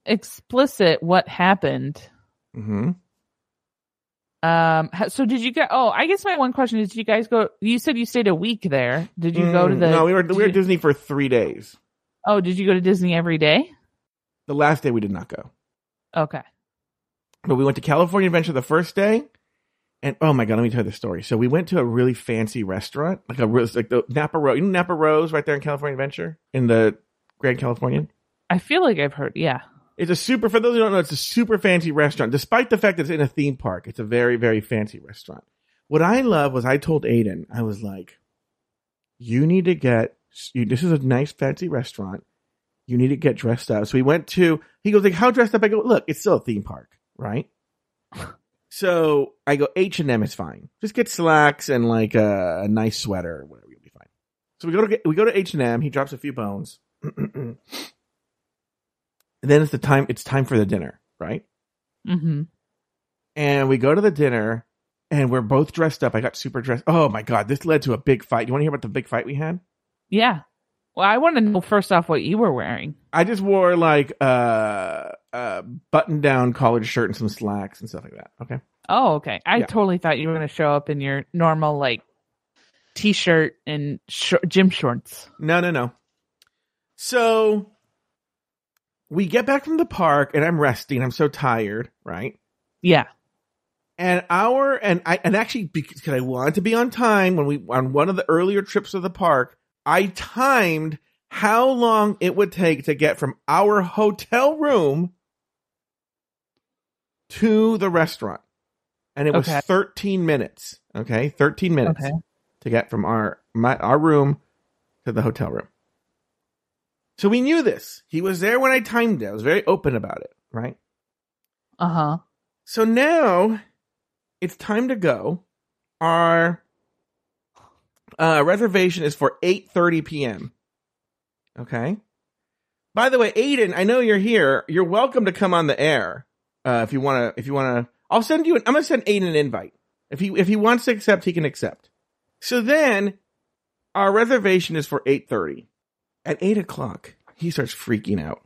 explicit what happened. Mm-hmm. Um, so did you get? Oh, I guess my one question is: Did you guys go? You said you stayed a week there. Did you go to the? Mm, No, we were we were at Disney for three days. oh, did you go to Disney every day? The last day we did not go, Okay. but we went to California Adventure the first day. And oh my god, let me tell you the story. So we went to a really fancy restaurant, like a like the Napa Rose, you know Napa Rose, right there in California Adventure in the Grand Californian. I feel like I've heard. Yeah. It's a super. For those who don't know, it's a super fancy restaurant. Despite the fact that it's in a theme park, it's a very very fancy restaurant. What I love was I told Aiden, I was like, "You need to get. You, this is a nice fancy restaurant. You need to get dressed up." So we went to. He goes like, "How dressed up?" I go, "Look, it's still a theme park, right?" so I go, H and M is fine. Just get slacks and like a, a nice sweater or whatever. You'll be fine. So we go to we go to H and M. He drops a few bones. And then it's the time it's time for the dinner, right? Mm-hmm. And we go to the dinner and we're both dressed up. I got super dressed. Oh my god, this led to a big fight. Do you want to hear about the big fight we had? Yeah. Well, I want to know first off what you were wearing. I just wore like uh a button down collared shirt and some slacks and stuff like that. Okay. Oh, okay. I Yeah. totally thought you were going to show up in your normal like t-shirt and sh- gym shorts. No, no, no. So we get back from the park and I'm resting. I'm so tired, right? Yeah. And our and I and actually because I wanted to be on time when we on one of the earlier trips to the park, I timed how long it would take to get from our hotel room to the restaurant. And it was 13 minutes. Okay? 13 minutes Okay. to get from our my our room to the hotel room. So we knew this. He was there when I timed it. I was very open about it, right? Uh-huh. So now it's time to go. Our uh, reservation is for 8:30 p.m. Okay. By the way, Aiden, I know you're here. You're welcome to come on the air uh, if you want to. If you want to, I'll send you. An, I'm gonna send Aiden an invite. If he if he wants to accept, he can accept. So then, our reservation is for 8:30. At eight o'clock, he starts freaking out,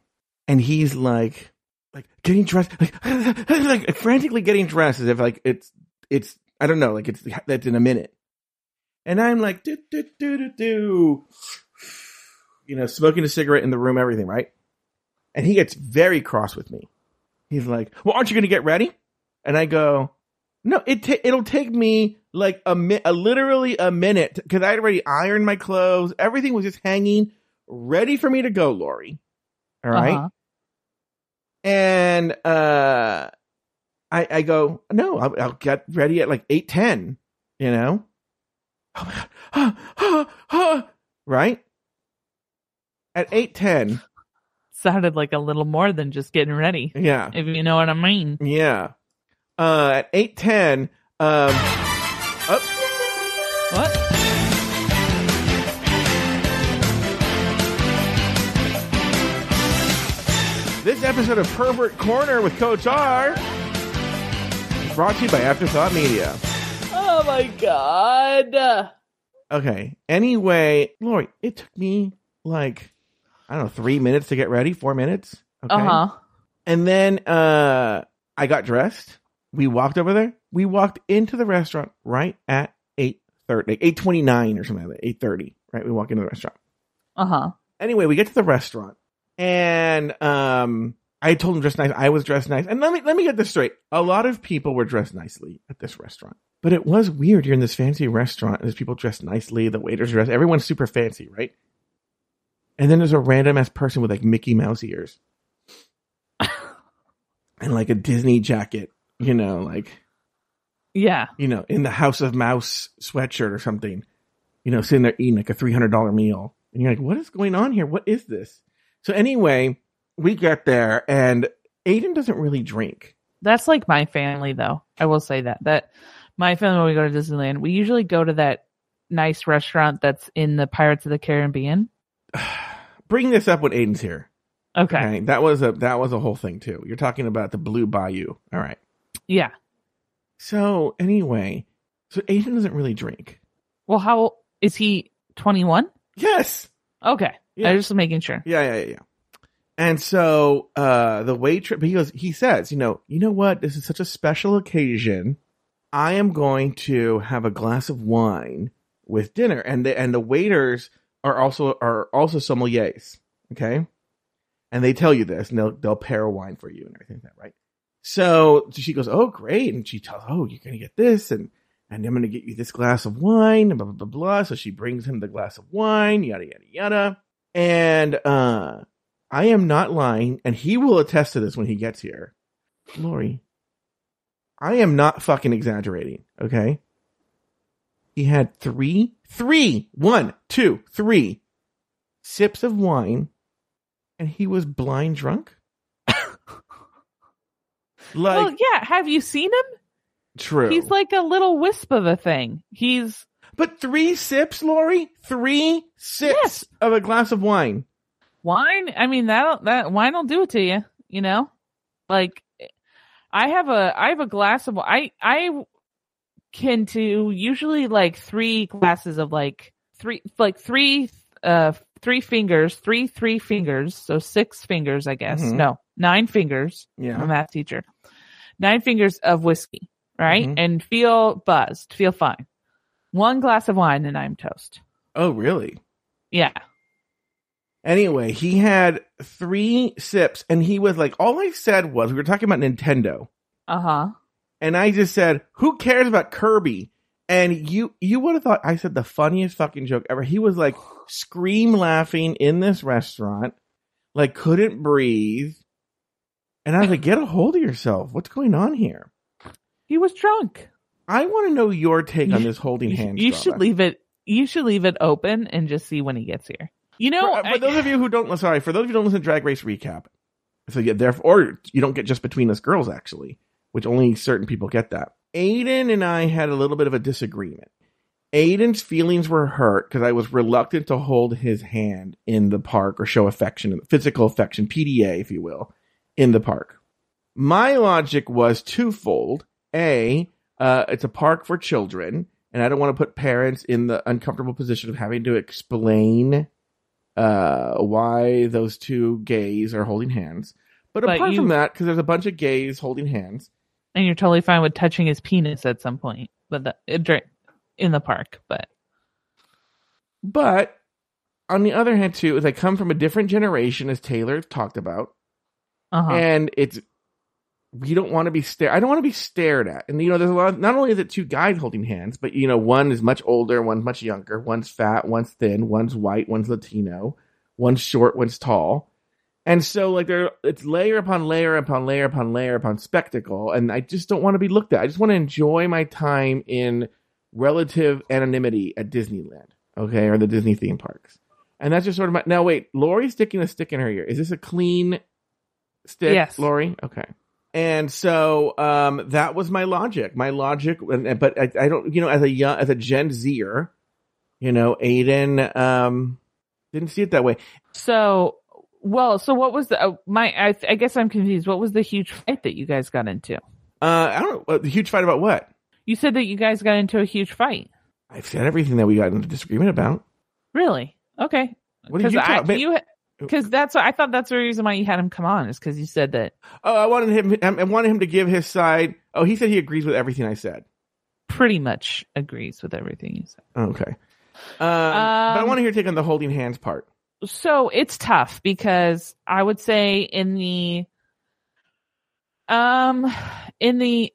and he's like, like getting dressed, like, like frantically getting dressed as if like it's it's I don't know, like it's that's in a minute. And I'm like, do do do do do, you know, smoking a cigarette in the room, everything, right? And he gets very cross with me. He's like, "Well, aren't you going to get ready?" And I go, "No, it it'll take me like a mi- a literally a minute because I already ironed my clothes. Everything was just hanging, ready for me to go, Lauri. All right." Uh-huh. and uh i i go no i'll, I'll get ready at like 810 you know oh my god right at eight ten. Sounded like a little more than just getting ready, Yeah, if you know what I mean. yeah. Uh, at eight ten. Um, oh, What? This episode of Pervert Corner with Coach R is brought to you by Afterthought Media. Oh my god. Okay. Anyway, Lauri, it took me like I don't know three minutes to get ready. Four minutes. Okay. Uh huh. And then uh I got dressed. We walked over there. We walked into the restaurant right at eight thirty, eight twenty nine or something like that. Eight thirty. Right. We walk into the restaurant. Uh huh. Anyway, we get to the restaurant and um I told him dress nice. I was dressed nice. And let me let me get this straight. A lot of people were dressed nicely at this restaurant. But it was weird. You're in this fancy restaurant, and there's people dressed nicely, the waiters dressed everyone's super fancy, right? And then there's a random ass person with like Mickey Mouse ears. and like a Disney jacket, you know, like Yeah. you know, in the House of Mouse sweatshirt or something, you know, sitting there eating like a three hundred dollar meal, and you're like, "What is going on here? What is this?" So anyway, we get there, and Aiden doesn't really drink. That's like my family, though. I will say that. That my family, when we go to Disneyland, we usually go to that nice restaurant that's in the Pirates of the Caribbean. Bring this up when Aiden's here. Okay. Okay, that was a that was a whole thing too. You're talking about the Blue Bayou. All right. Yeah. So anyway, so Aiden doesn't really drink. Well, how is he 21? Yes. Okay. Yeah. I was just making sure. Yeah, yeah, yeah, yeah. And so uh the waitress he goes he says, you know, you know what? This is such a special occasion. I am going to have a glass of wine with dinner. And the and the waiters are also are also sommeliers. Okay. And they tell you this and they'll they'll pair a wine for you and everything like that, right? So she goes, Oh, great. And she tells, Oh, you're gonna get this and and I'm gonna get you this glass of wine, and blah blah blah blah. So she brings him the glass of wine, yada yada yada. And uh I am not lying, and he will attest to this when he gets here. Lauri, I am not fucking exaggerating, okay? He had three, three, one, two, three sips of wine, and he was blind drunk. like, well, yeah. Have you seen him? true. He's like a little wisp of a thing. He's but three sips, Lauri? Three sips Yes. of a glass of wine. wine. I mean, that that wine will do it to you. You know, like I have a I have a glass of I I can do usually like three glasses of like three like three uh three fingers three three fingers so six fingers I guess Mhm. no nine fingers Yeah. I'm a math teacher nine fingers of whiskey right Mhm. and feel buzzed feel fine one glass of wine and I'm toast Oh, really? yeah Anyway, he had three sips and he was like, all I said was, we were talking about Nintendo. uh huh And I just said, who cares about Kirby? And you, you would have thought I said the funniest fucking joke ever. He was like scream laughing in this restaurant, like couldn't breathe. And I was like, get a hold of yourself. What's going on here? he was drunk I want to know your take on this holding hands. You drama. should leave it. You should leave it open and just see when he gets here. You know, for, uh, for I- those of you who don't, sorry, for those of you who don't listen to Drag Race recap, so yeah, therefore, or you don't get just between us girls actually, which only certain people get that. Aiden and I had a little bit of a disagreement. Aiden's feelings were hurt because I was reluctant to hold his hand in the park or show affection, physical affection, PDA, if you will, in the park. My logic was twofold. A, uh, it's a park for children, and I don't want to put parents in the uncomfortable position of having to explain uh, why those two gays are holding hands. But, But apart you- from that, because there's a bunch of gays holding hands, and you're totally fine with touching his penis at some point, but the, in the park. But but on the other hand, too, is I come from a different generation, as Taylor talked about, uh huh. and it's we don't want to be stared. I don't want to be stared at. And you know, there's a lot. Not only is it two guys holding hands, but you know, one is much older, one's much younger, one's fat, one's thin, one's white, one's Latino, one's short, one's tall. And so, like, there, it's layer upon layer upon layer upon layer upon spectacle, and I just don't want to be looked at. I just want to enjoy my time in relative anonymity at Disneyland, okay, or the Disney theme parks. And that's just sort of my. Now, wait, Lauri's sticking a stick in her ear. Is this a clean stick, Yes. Lauri? Okay. And so um, that was my logic. My logic, but I, I don't, you know, as a young, as a Gen Zer, you know, Aiden um, didn't see it that way. So, well, so what was the uh, my? I, I guess I'm confused. What was the huge fight that you guys got into? Uh, I don't know. A huge fight about what? You said that you guys got into a huge fight. I've said everything that we got into disagreement about. Really? Okay. What did you I, talk? you because that's what I thought that's the reason why you had him come on is because you said that Oh, I wanted him. I wanted him to give his side. Oh, he said he agrees with everything I said. pretty much agrees with everything you said. Okay. Um, but I Um, want to hear your take on the holding hands part. so it's tough because I would say in the um in the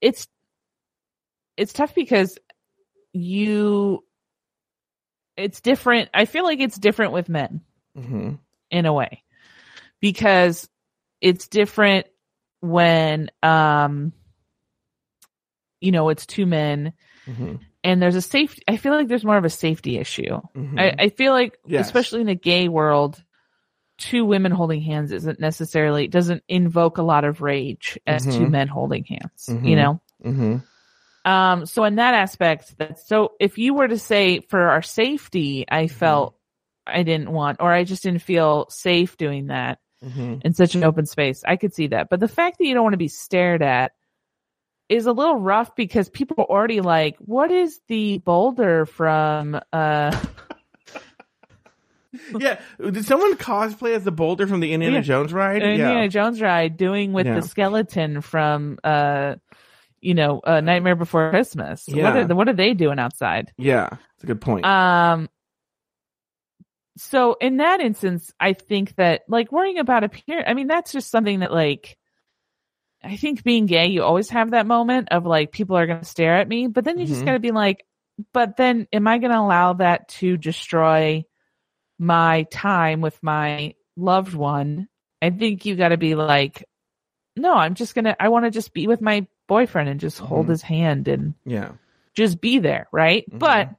it's it's tough because you it's different. I feel like it's different with men hmm in a way. Because it's different when um you know it's two men hmm and there's a safety i feel like there's more of a safety issue. Hmm I, I feel like Yes. especially in the gay world two women holding hands isn't necessarily doesn't invoke a lot of rage as two Mhm. men holding hands you know? Hmm um so in that aspect that's so if you were to say for our safety i Mm-hmm. felt i didn't want or i just didn't feel safe doing that hmm in such an open space. I could see that. But the fact that you don't want to be stared at is a little rough because people are already like, what is the boulder from uh Yeah. Did someone cosplay as the boulder from the Indiana Yeah. Jones ride? Indiana Jones ride doing with Yeah. the skeleton from uh you know, uh, Nightmare Before Christmas. What Yeah. are what are they doing outside? Yeah. It's a good point. Um so in that instance, I think that like worrying about appearance, I mean, that's just something that like, I think being gay, you always have that moment of like, people are going to stare at me, but then you just Mhm. got to be like, but then am I going to allow that to destroy my time with my loved one? I think you got to be like, no, I'm just going to, I want to just be with my boyfriend and just hold Mhm. his hand and yeah. just be there. Right. Mhm. But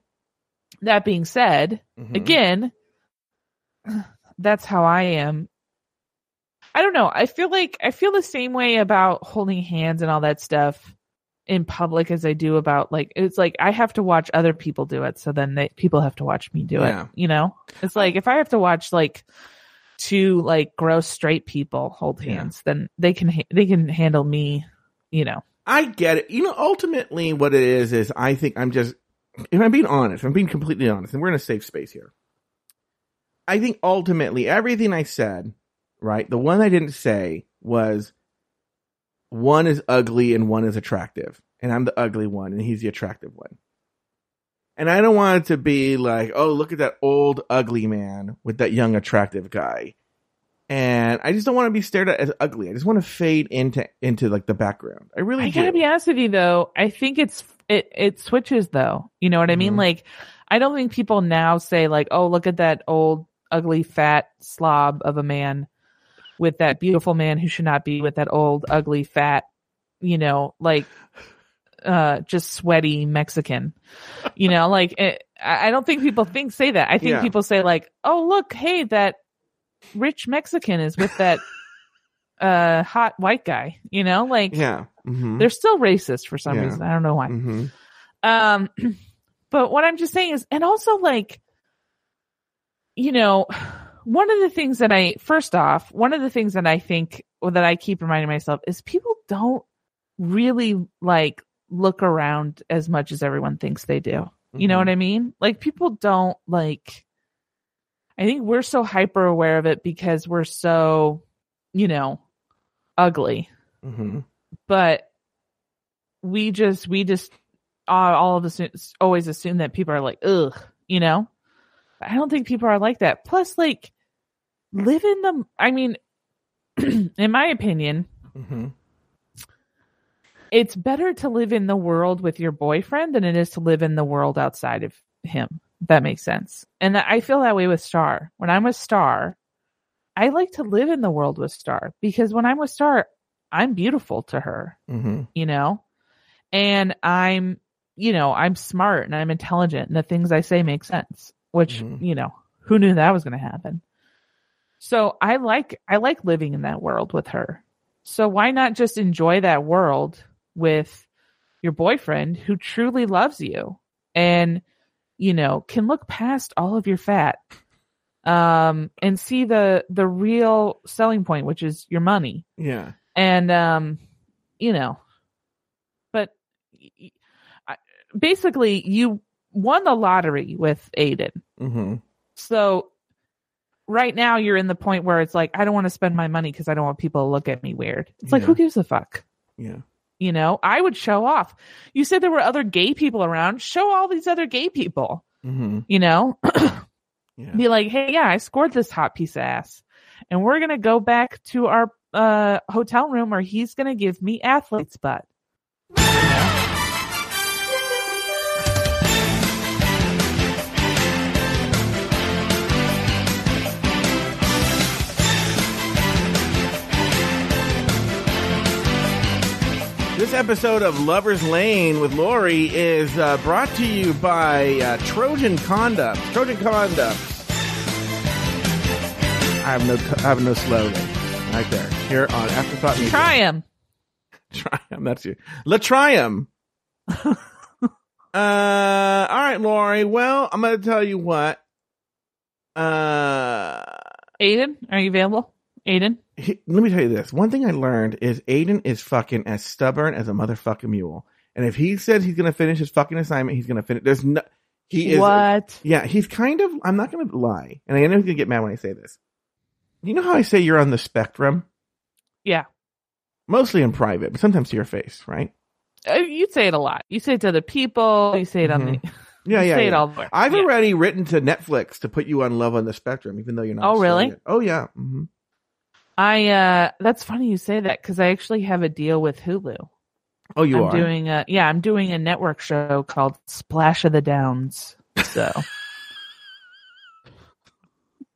that being said, Mhm. again, that's how I am. I don't know. I feel like I feel the same way about holding hands and all that stuff in public as I do about like it's like I have to watch other people do it, so then they, people have to watch me do Yeah. it. You know, it's like if I have to watch like two like gross straight people hold Yeah. hands, then they can ha- they can handle me. You know, I get it. You know, ultimately, what it is is I think I'm just, if I'm being honest, if I'm being completely honest, and we're in a safe space here. I think ultimately everything I said, right? The one I didn't say was one is ugly and one is attractive, and I'm the ugly one and he's the attractive one. And I don't want it to be like, oh, look at that old ugly man with that young attractive guy. And I just don't want to be stared at as ugly. I just want to fade into into like the background. I really I do. gotta be honest with you though. I think it's it it switches though. You know what I mean? Mhm. Like, I don't think people now say like, "Oh, look at that old, ugly, fat slob of a man with that beautiful man who should not be with that old, ugly, fat, you know, like, uh, just sweaty Mexican." You know, like it, I don't think people think say that. I think Yeah. people say like, "Oh, look, hey, that rich Mexican is with that." uh hot white guy you know like Yeah. Mm-hmm. they're still racist for some Yeah. reason. I don't know why. hmm Um, but what I'm just saying is, and also like, you know, one of the things that I, first off, one of the things that I think, that I keep reminding myself is people don't really like look around as much as everyone thinks they do. You know what I mean? Like people don't like, I think we're so hyper aware of it because we're so, you know, ugly hmm but we just we just all of us always assume that people are like ugh you know i don't think people are like that. Plus like live in the i mean in my opinion hmm it's better to live in the world with your boyfriend than it is to live in the world outside of him that makes sense. And i feel that way with star. When i'm with star i like to live in the world with star because when i'm with star i'm beautiful to her hmm you know? And i'm you know i'm smart and i'm intelligent and the things i say make sense which Mhm. you know Who knew that was going to happen? So I like I like living in that world with her. So why not just enjoy that world with your boyfriend who truly loves you and you know can look past all of your fat um and see the the real selling point which is your money Yeah. and um you know but y- y- I- basically you won the lottery with Aiden Mm-hmm. so right now you're in the point where it's like I don't want to spend my money because I don't want people to look at me weird. It's like who gives a fuck? Yeah. You know, I would show off. You said there were other gay people around. Show all these other gay people. Mm-hmm. You know, Yeah. be like, hey, yeah, I scored this hot piece of ass, and we're gonna go back to our uh hotel room where he's gonna give me athlete's butt. This episode of Lover's Lane with Lauri is uh, brought to you by uh, Trojan Condoms. Trojan Condoms. I have no, I have no slogan right there. Here on Afterthought Media. Try him. That's you. La Triumph. uh, all right, Lauri. Well, I'm going to tell you what. Uh, Aiden, are you available? Aiden, he- let me tell you this. One thing I learned is Aiden is fucking as stubborn as a motherfucking mule. And if he says he's going to finish his fucking assignment, he's going to finish. There's no, he is. what? Yeah, he's kind of, I'm not going to lie. And I know he's going to get mad when I say this. You know how I say you're on the spectrum? Yeah. Mostly in private, but sometimes to your face, right? Uh, You say it a lot. You say it to other people. You say it on the. Yeah, you yeah. say it all the. I've Yeah. already written to Netflix to put you on Love on the Spectrum, even though you're not. Oh, really? it. Oh, yeah. hmm I uh that's funny you say that because I actually have a deal with Hulu. Oh, you I'm are. doing a yeah, I'm doing a network show called Splash of the Downs. So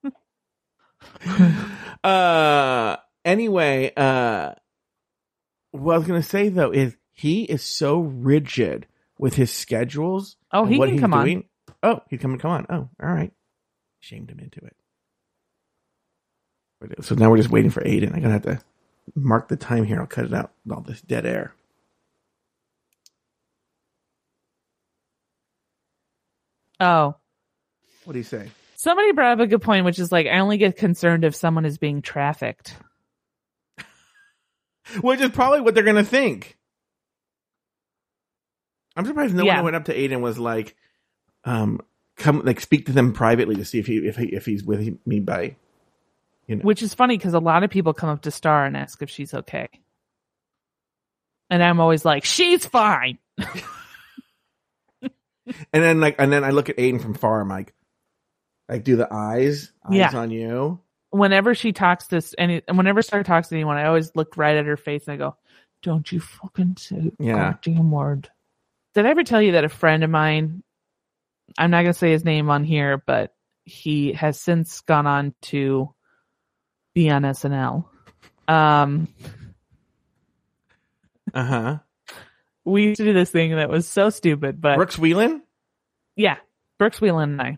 uh anyway uh what i was gonna say though is he is so rigid with his schedules Oh, he what can he's come on. oh he's coming come on oh all right shamed him into it so now we're just waiting for aiden i'm gonna have to mark the time here i'll cut it out all this dead air oh. what do you say Somebody brought up a good point, which is like I only get concerned if someone is being trafficked. which is probably what they're gonna think i'm surprised no Yeah. one went up to aiden and was like um come like speak to them privately to see if he if he if he's with me by Which is funny because a lot of people come up to Star and ask if she's okay. And I'm always like, she's fine. and then like and then i look at aiden from far i'm like like do the eyes eyes Yeah. on you Whenever she talks to any, whenever Star talks to anyone, I always look right at her face and I go, "Don't you fucking say Yeah. goddamn word." Did I ever tell you that a friend of mine, I'm not gonna say his name on here, but he has since gone on to be on SNL. Um, uh-huh we used to do this thing that was so stupid, but brooks wheelan yeah, Brooks Wheelan and I.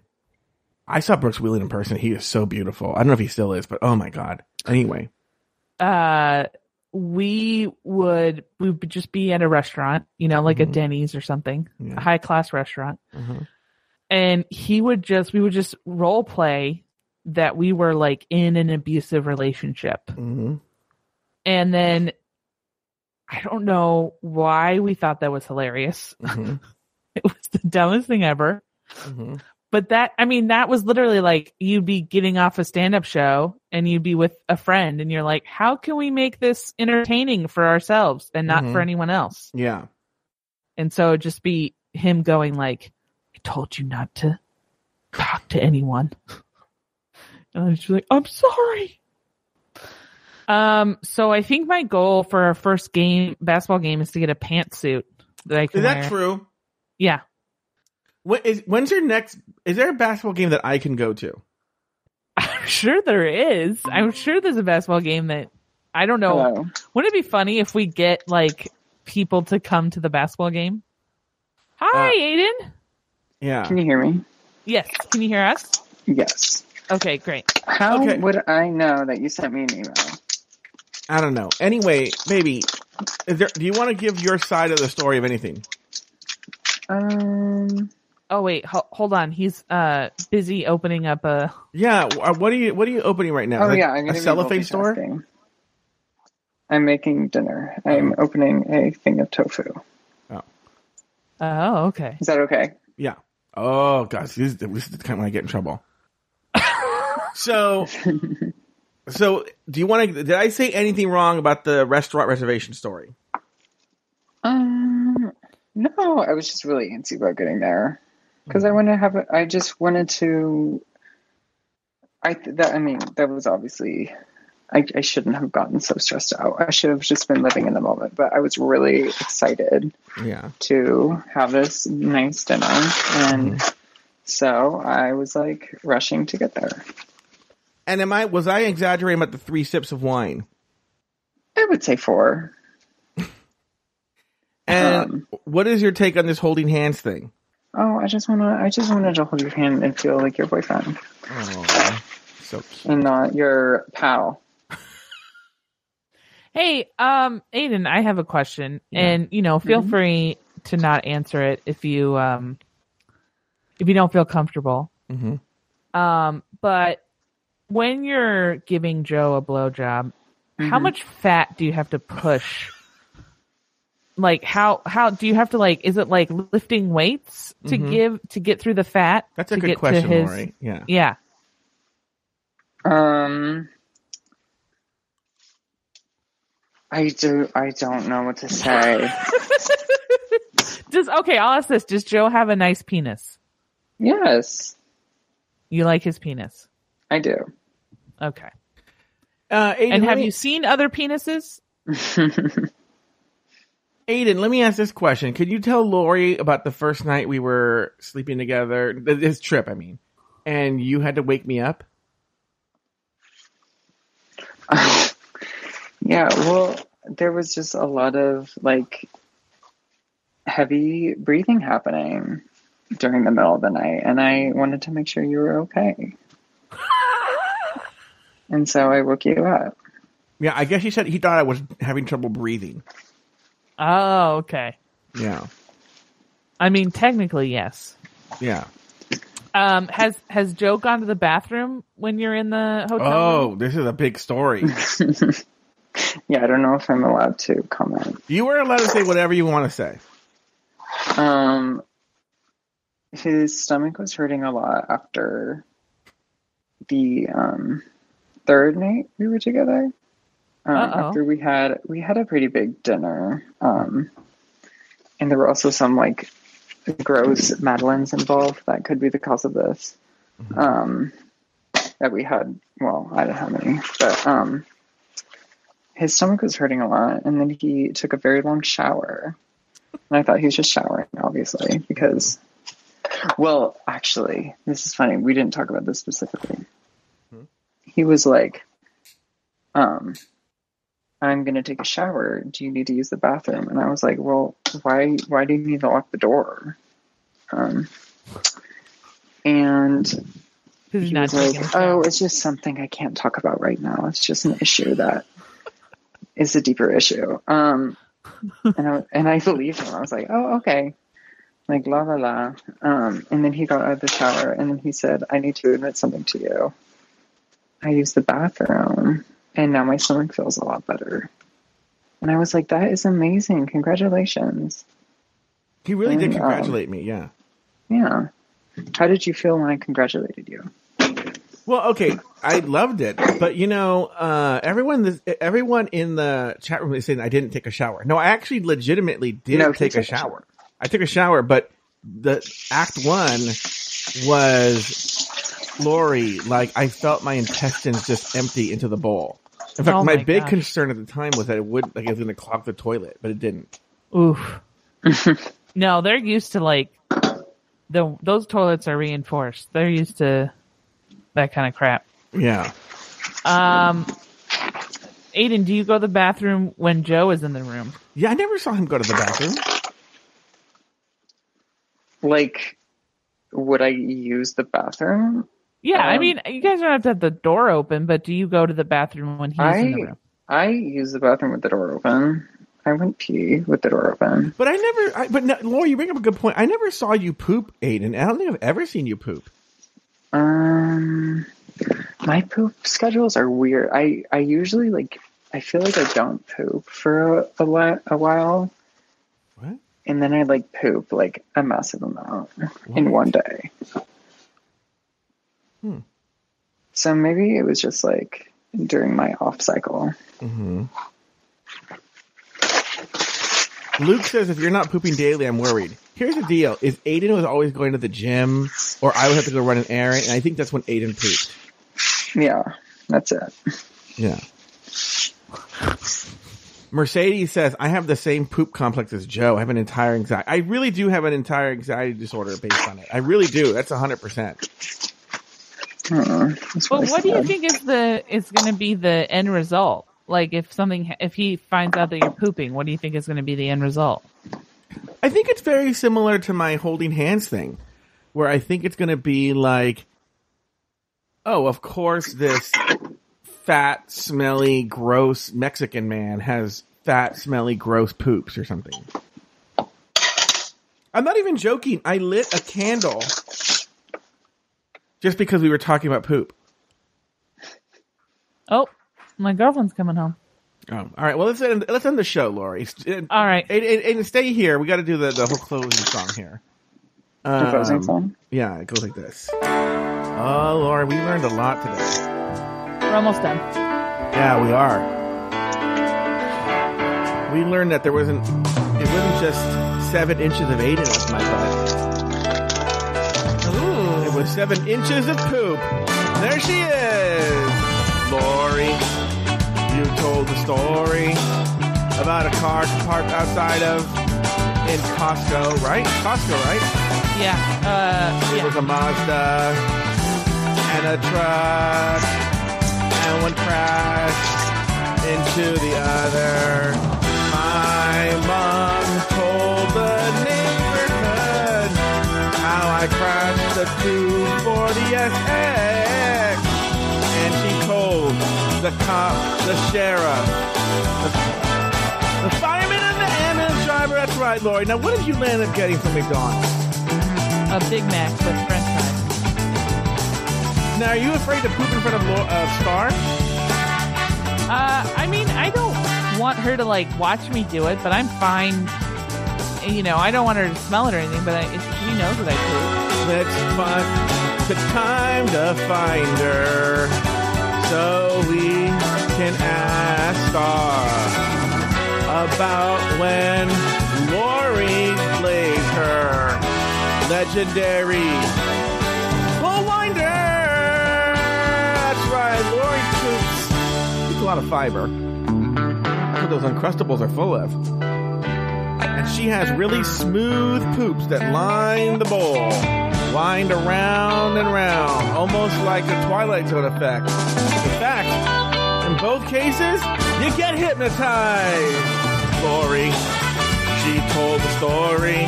i saw brooks wheelan in person he is so beautiful i don't know if he still is but oh my god anyway uh we would we would just be at a restaurant, you know, like Mhm. a Denny's or something, Yeah. a high class restaurant, uh-huh. and he would just we would just role play that we were like in an abusive relationship, hmm and then I don't know why we thought that was hilarious. hmm It was the dumbest thing ever. hmm But that, I mean, that was literally like you'd be getting off a stand up show and you'd be with a friend and you're like, how can we make this entertaining for ourselves and not for anyone else? yeah And so it'd just be him going like, I told you not to talk to anyone. And I was just like, I'm sorry. Um, so I think my goal for our first game, basketball game, is to get a pantsuit that I can is that wear. true Yeah. When is when's your next? Is there a basketball game that I can go to? I'm sure there is. I'm sure there's a basketball game that I don't know. Hello. Wouldn't it be funny if we get like people to come to the basketball game? Hi, Uh, Aiden. Yeah. Can you hear me? Yes. Can you hear us? Yes. Okay, great. How Okay. would I know that you sent me an email? I don't know. Anyway, baby, is there, do you want to give your side of the story of anything? Um, Oh wait, ho- hold on. He's uh busy opening up a. Yeah. What are you What are you opening right now? oh Like yeah, I'm a cellophane store. multitasking. I'm making dinner. I'm opening a thing of tofu. Oh, Oh, okay. Is that okay? Yeah. Oh gosh, this, this is the kind when I get in trouble. So, so do you want to? Did I say anything wrong about the restaurant reservation story? Um, no, I was just really antsy about getting there because I wanted to have. a- I just wanted to. I th- that I mean that was obviously. I, I shouldn't have gotten so stressed out. I should have just been living in the moment. But I was really excited Yeah. to have this nice dinner, and so I was like rushing to get there. And am I was I exaggerating about the three sips of wine? I would say four. And Um, what is your take on this holding hands thing? Oh, I just wanna. I just wanted to hold your hand and feel like your boyfriend Oh, so cute. and not your pal. Hey, um, Aiden, I have a question, and you know, feel free to not answer it if you um if you don't feel comfortable. hmm Um, but when you're giving Joe a blowjob, how much fat do you have to push? Like how how do you have to like? Is it like lifting weights to Mhm. give to get through the fat? That's a good question, his- Lauri. Yeah. Yeah. Um, I do. I don't know what to say. Does okay? I'll ask this: Does Joe have a nice penis? yes, You like his penis? I do. Okay. Uh, Aiden, And have me- you seen other penises? Aiden, let me ask this question. Could you tell Lauri about the first night we were sleeping together? This trip, I mean, and you had to wake me up. yeah. Well, there was just a lot of like heavy breathing happening during the middle of the night, and I wanted to make sure you were okay. and so I woke you up. Yeah, I guess he said he thought I was having trouble breathing. Oh, okay. Yeah, I mean, technically, yes. yeah. Um, has has Joe gone to the bathroom when you're in the hotel? room? Oh, this is a big story. Yeah, I don't know if I'm allowed to comment. you were allowed to say whatever you want to say. Um, his stomach was hurting a lot after the um third night we were together. Um, after we had we had a pretty big dinner, um, and there were also some like gross madeleines involved that could be the cause of this. Um, that we had. Well, I don't have any, but um, his stomach was hurting a lot, and then he took a very long shower. And I thought he was just showering, obviously, because, well, actually, this is funny. We didn't talk about this specifically. He was like, um, I'm going to take a shower. Do you need to use the bathroom? And I was like, well, why, why do you need to lock the door? Um, and he not was like, taking a shower. "Oh, it's just something I can't talk about right now. It's just an issue that is a deeper issue." Um, and I and I believed him. I was like, "Oh, okay." Like la la la. Um, and then he got out of the shower, and then he said, "I need to admit something to you. I used the bathroom, and now my stomach feels a lot better." And I was like, "That is amazing! Congratulations!" He really did And, um, congratulate me. Yeah. Yeah. How did you feel when I congratulated you? Well, okay, I loved it, but you know, uh, everyone, everyone in the chat room is saying I didn't take a shower. No, I actually legitimately did No, he take a took a shower. I took a shower, but the act one was Lauri. Like I felt my intestines just empty into the bowl. In fact, Oh my, my big concern at the time was that it would like it was going to clog the toilet, but it didn't. Oof. no, they're used to like the those toilets are reinforced. They're used to that kind of crap. Yeah. Um, Aiden, do you go to the bathroom when Joe is in the room? Yeah, I never saw him go to the bathroom. like would I use the bathroom? Yeah, I Um, mean, you guys don't have to have the door open, but do you go to the bathroom when he's in the room? I use the bathroom with the door open. I went pee with the door open. But I never. I, but no, Laura, you bring up a good point. I never saw you poop, Aiden. I don't think I've ever seen you poop. Um, my poop schedules are weird. I I usually like. I feel like I don't poop for a, a, whi- a while, What? and then I like poop like a massive amount in one day. Hmm. So maybe it was just like during my off cycle. hmm Luke says, if you're not pooping daily, I'm worried. Here's the deal: is Aiden was always going to the gym, or I would have to go run an errand, and I think that's when Aiden pooped. Yeah, that's it. Yeah. Mercedes says, I have the same poop complex as Joe. I have an entire anxiety. I really do have an entire anxiety disorder based on it. I really do. That's 100%. Hmm, that's But really what do you think is the is going to be the end result? Like if something if he finds out that you're pooping, what do you think is going to be the end result? I think it's very similar to my holding hands thing, where I think it's going to be like, oh, of course, this fat, smelly, gross Mexican man has fat, smelly, gross poops or something. I'm not even joking. I lit a candle just because we were talking about poop. Oh, my girlfriend's coming home. Oh, all right. Well, let's end, let's end the show, Lauri. All right. And, and, and stay here. We got to do the, the whole closing song here. The closing Um, song? Yeah, it goes like this. Oh, Lauri, we learned a lot today. We're almost done. Yeah, we are. We learned that there wasn't. It wasn't just seven inches of Aiden up my butt. It was seven inches of poop. There she is, Lauri. You told the story about a car parked outside of in Costco, right? Costco, right? Yeah. Uh, It was a Mazda and a truck, and one crashed into the other. The 240SX, and she told the cop, the sheriff, the, the fireman, and the ambulance driver. That's right, Lauri. Now, what did you end up getting from McDonald's? A Big Mac with French fries. Now, are you afraid to poop in front of Lo- uh, Star? Uh, I mean, I don't want her to like watch me do it, but I'm fine. You know, I don't want her to smell it or anything, but I, if she knows that I poop. Let's find the time to find her so we can ask Star about when Lauri plays her legendary pull winder. That's right, Lauri poops. It's a lot of fiber. That's what those Uncrustables are full of. And she has really smooth poops that line the bowl, wind around and round, almost like a Twilight Zone effect. In fact, in both cases, you get hypnotized. Lauri, she told the story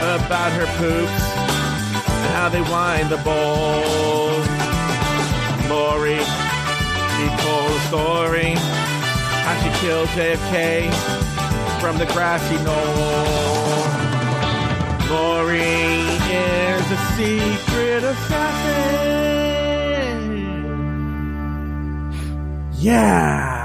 about her poops and how they wind the bowl. Lauri, she told the story how she killed JFK from the grassy knoll. Lauri is a secret assassin. Yeah.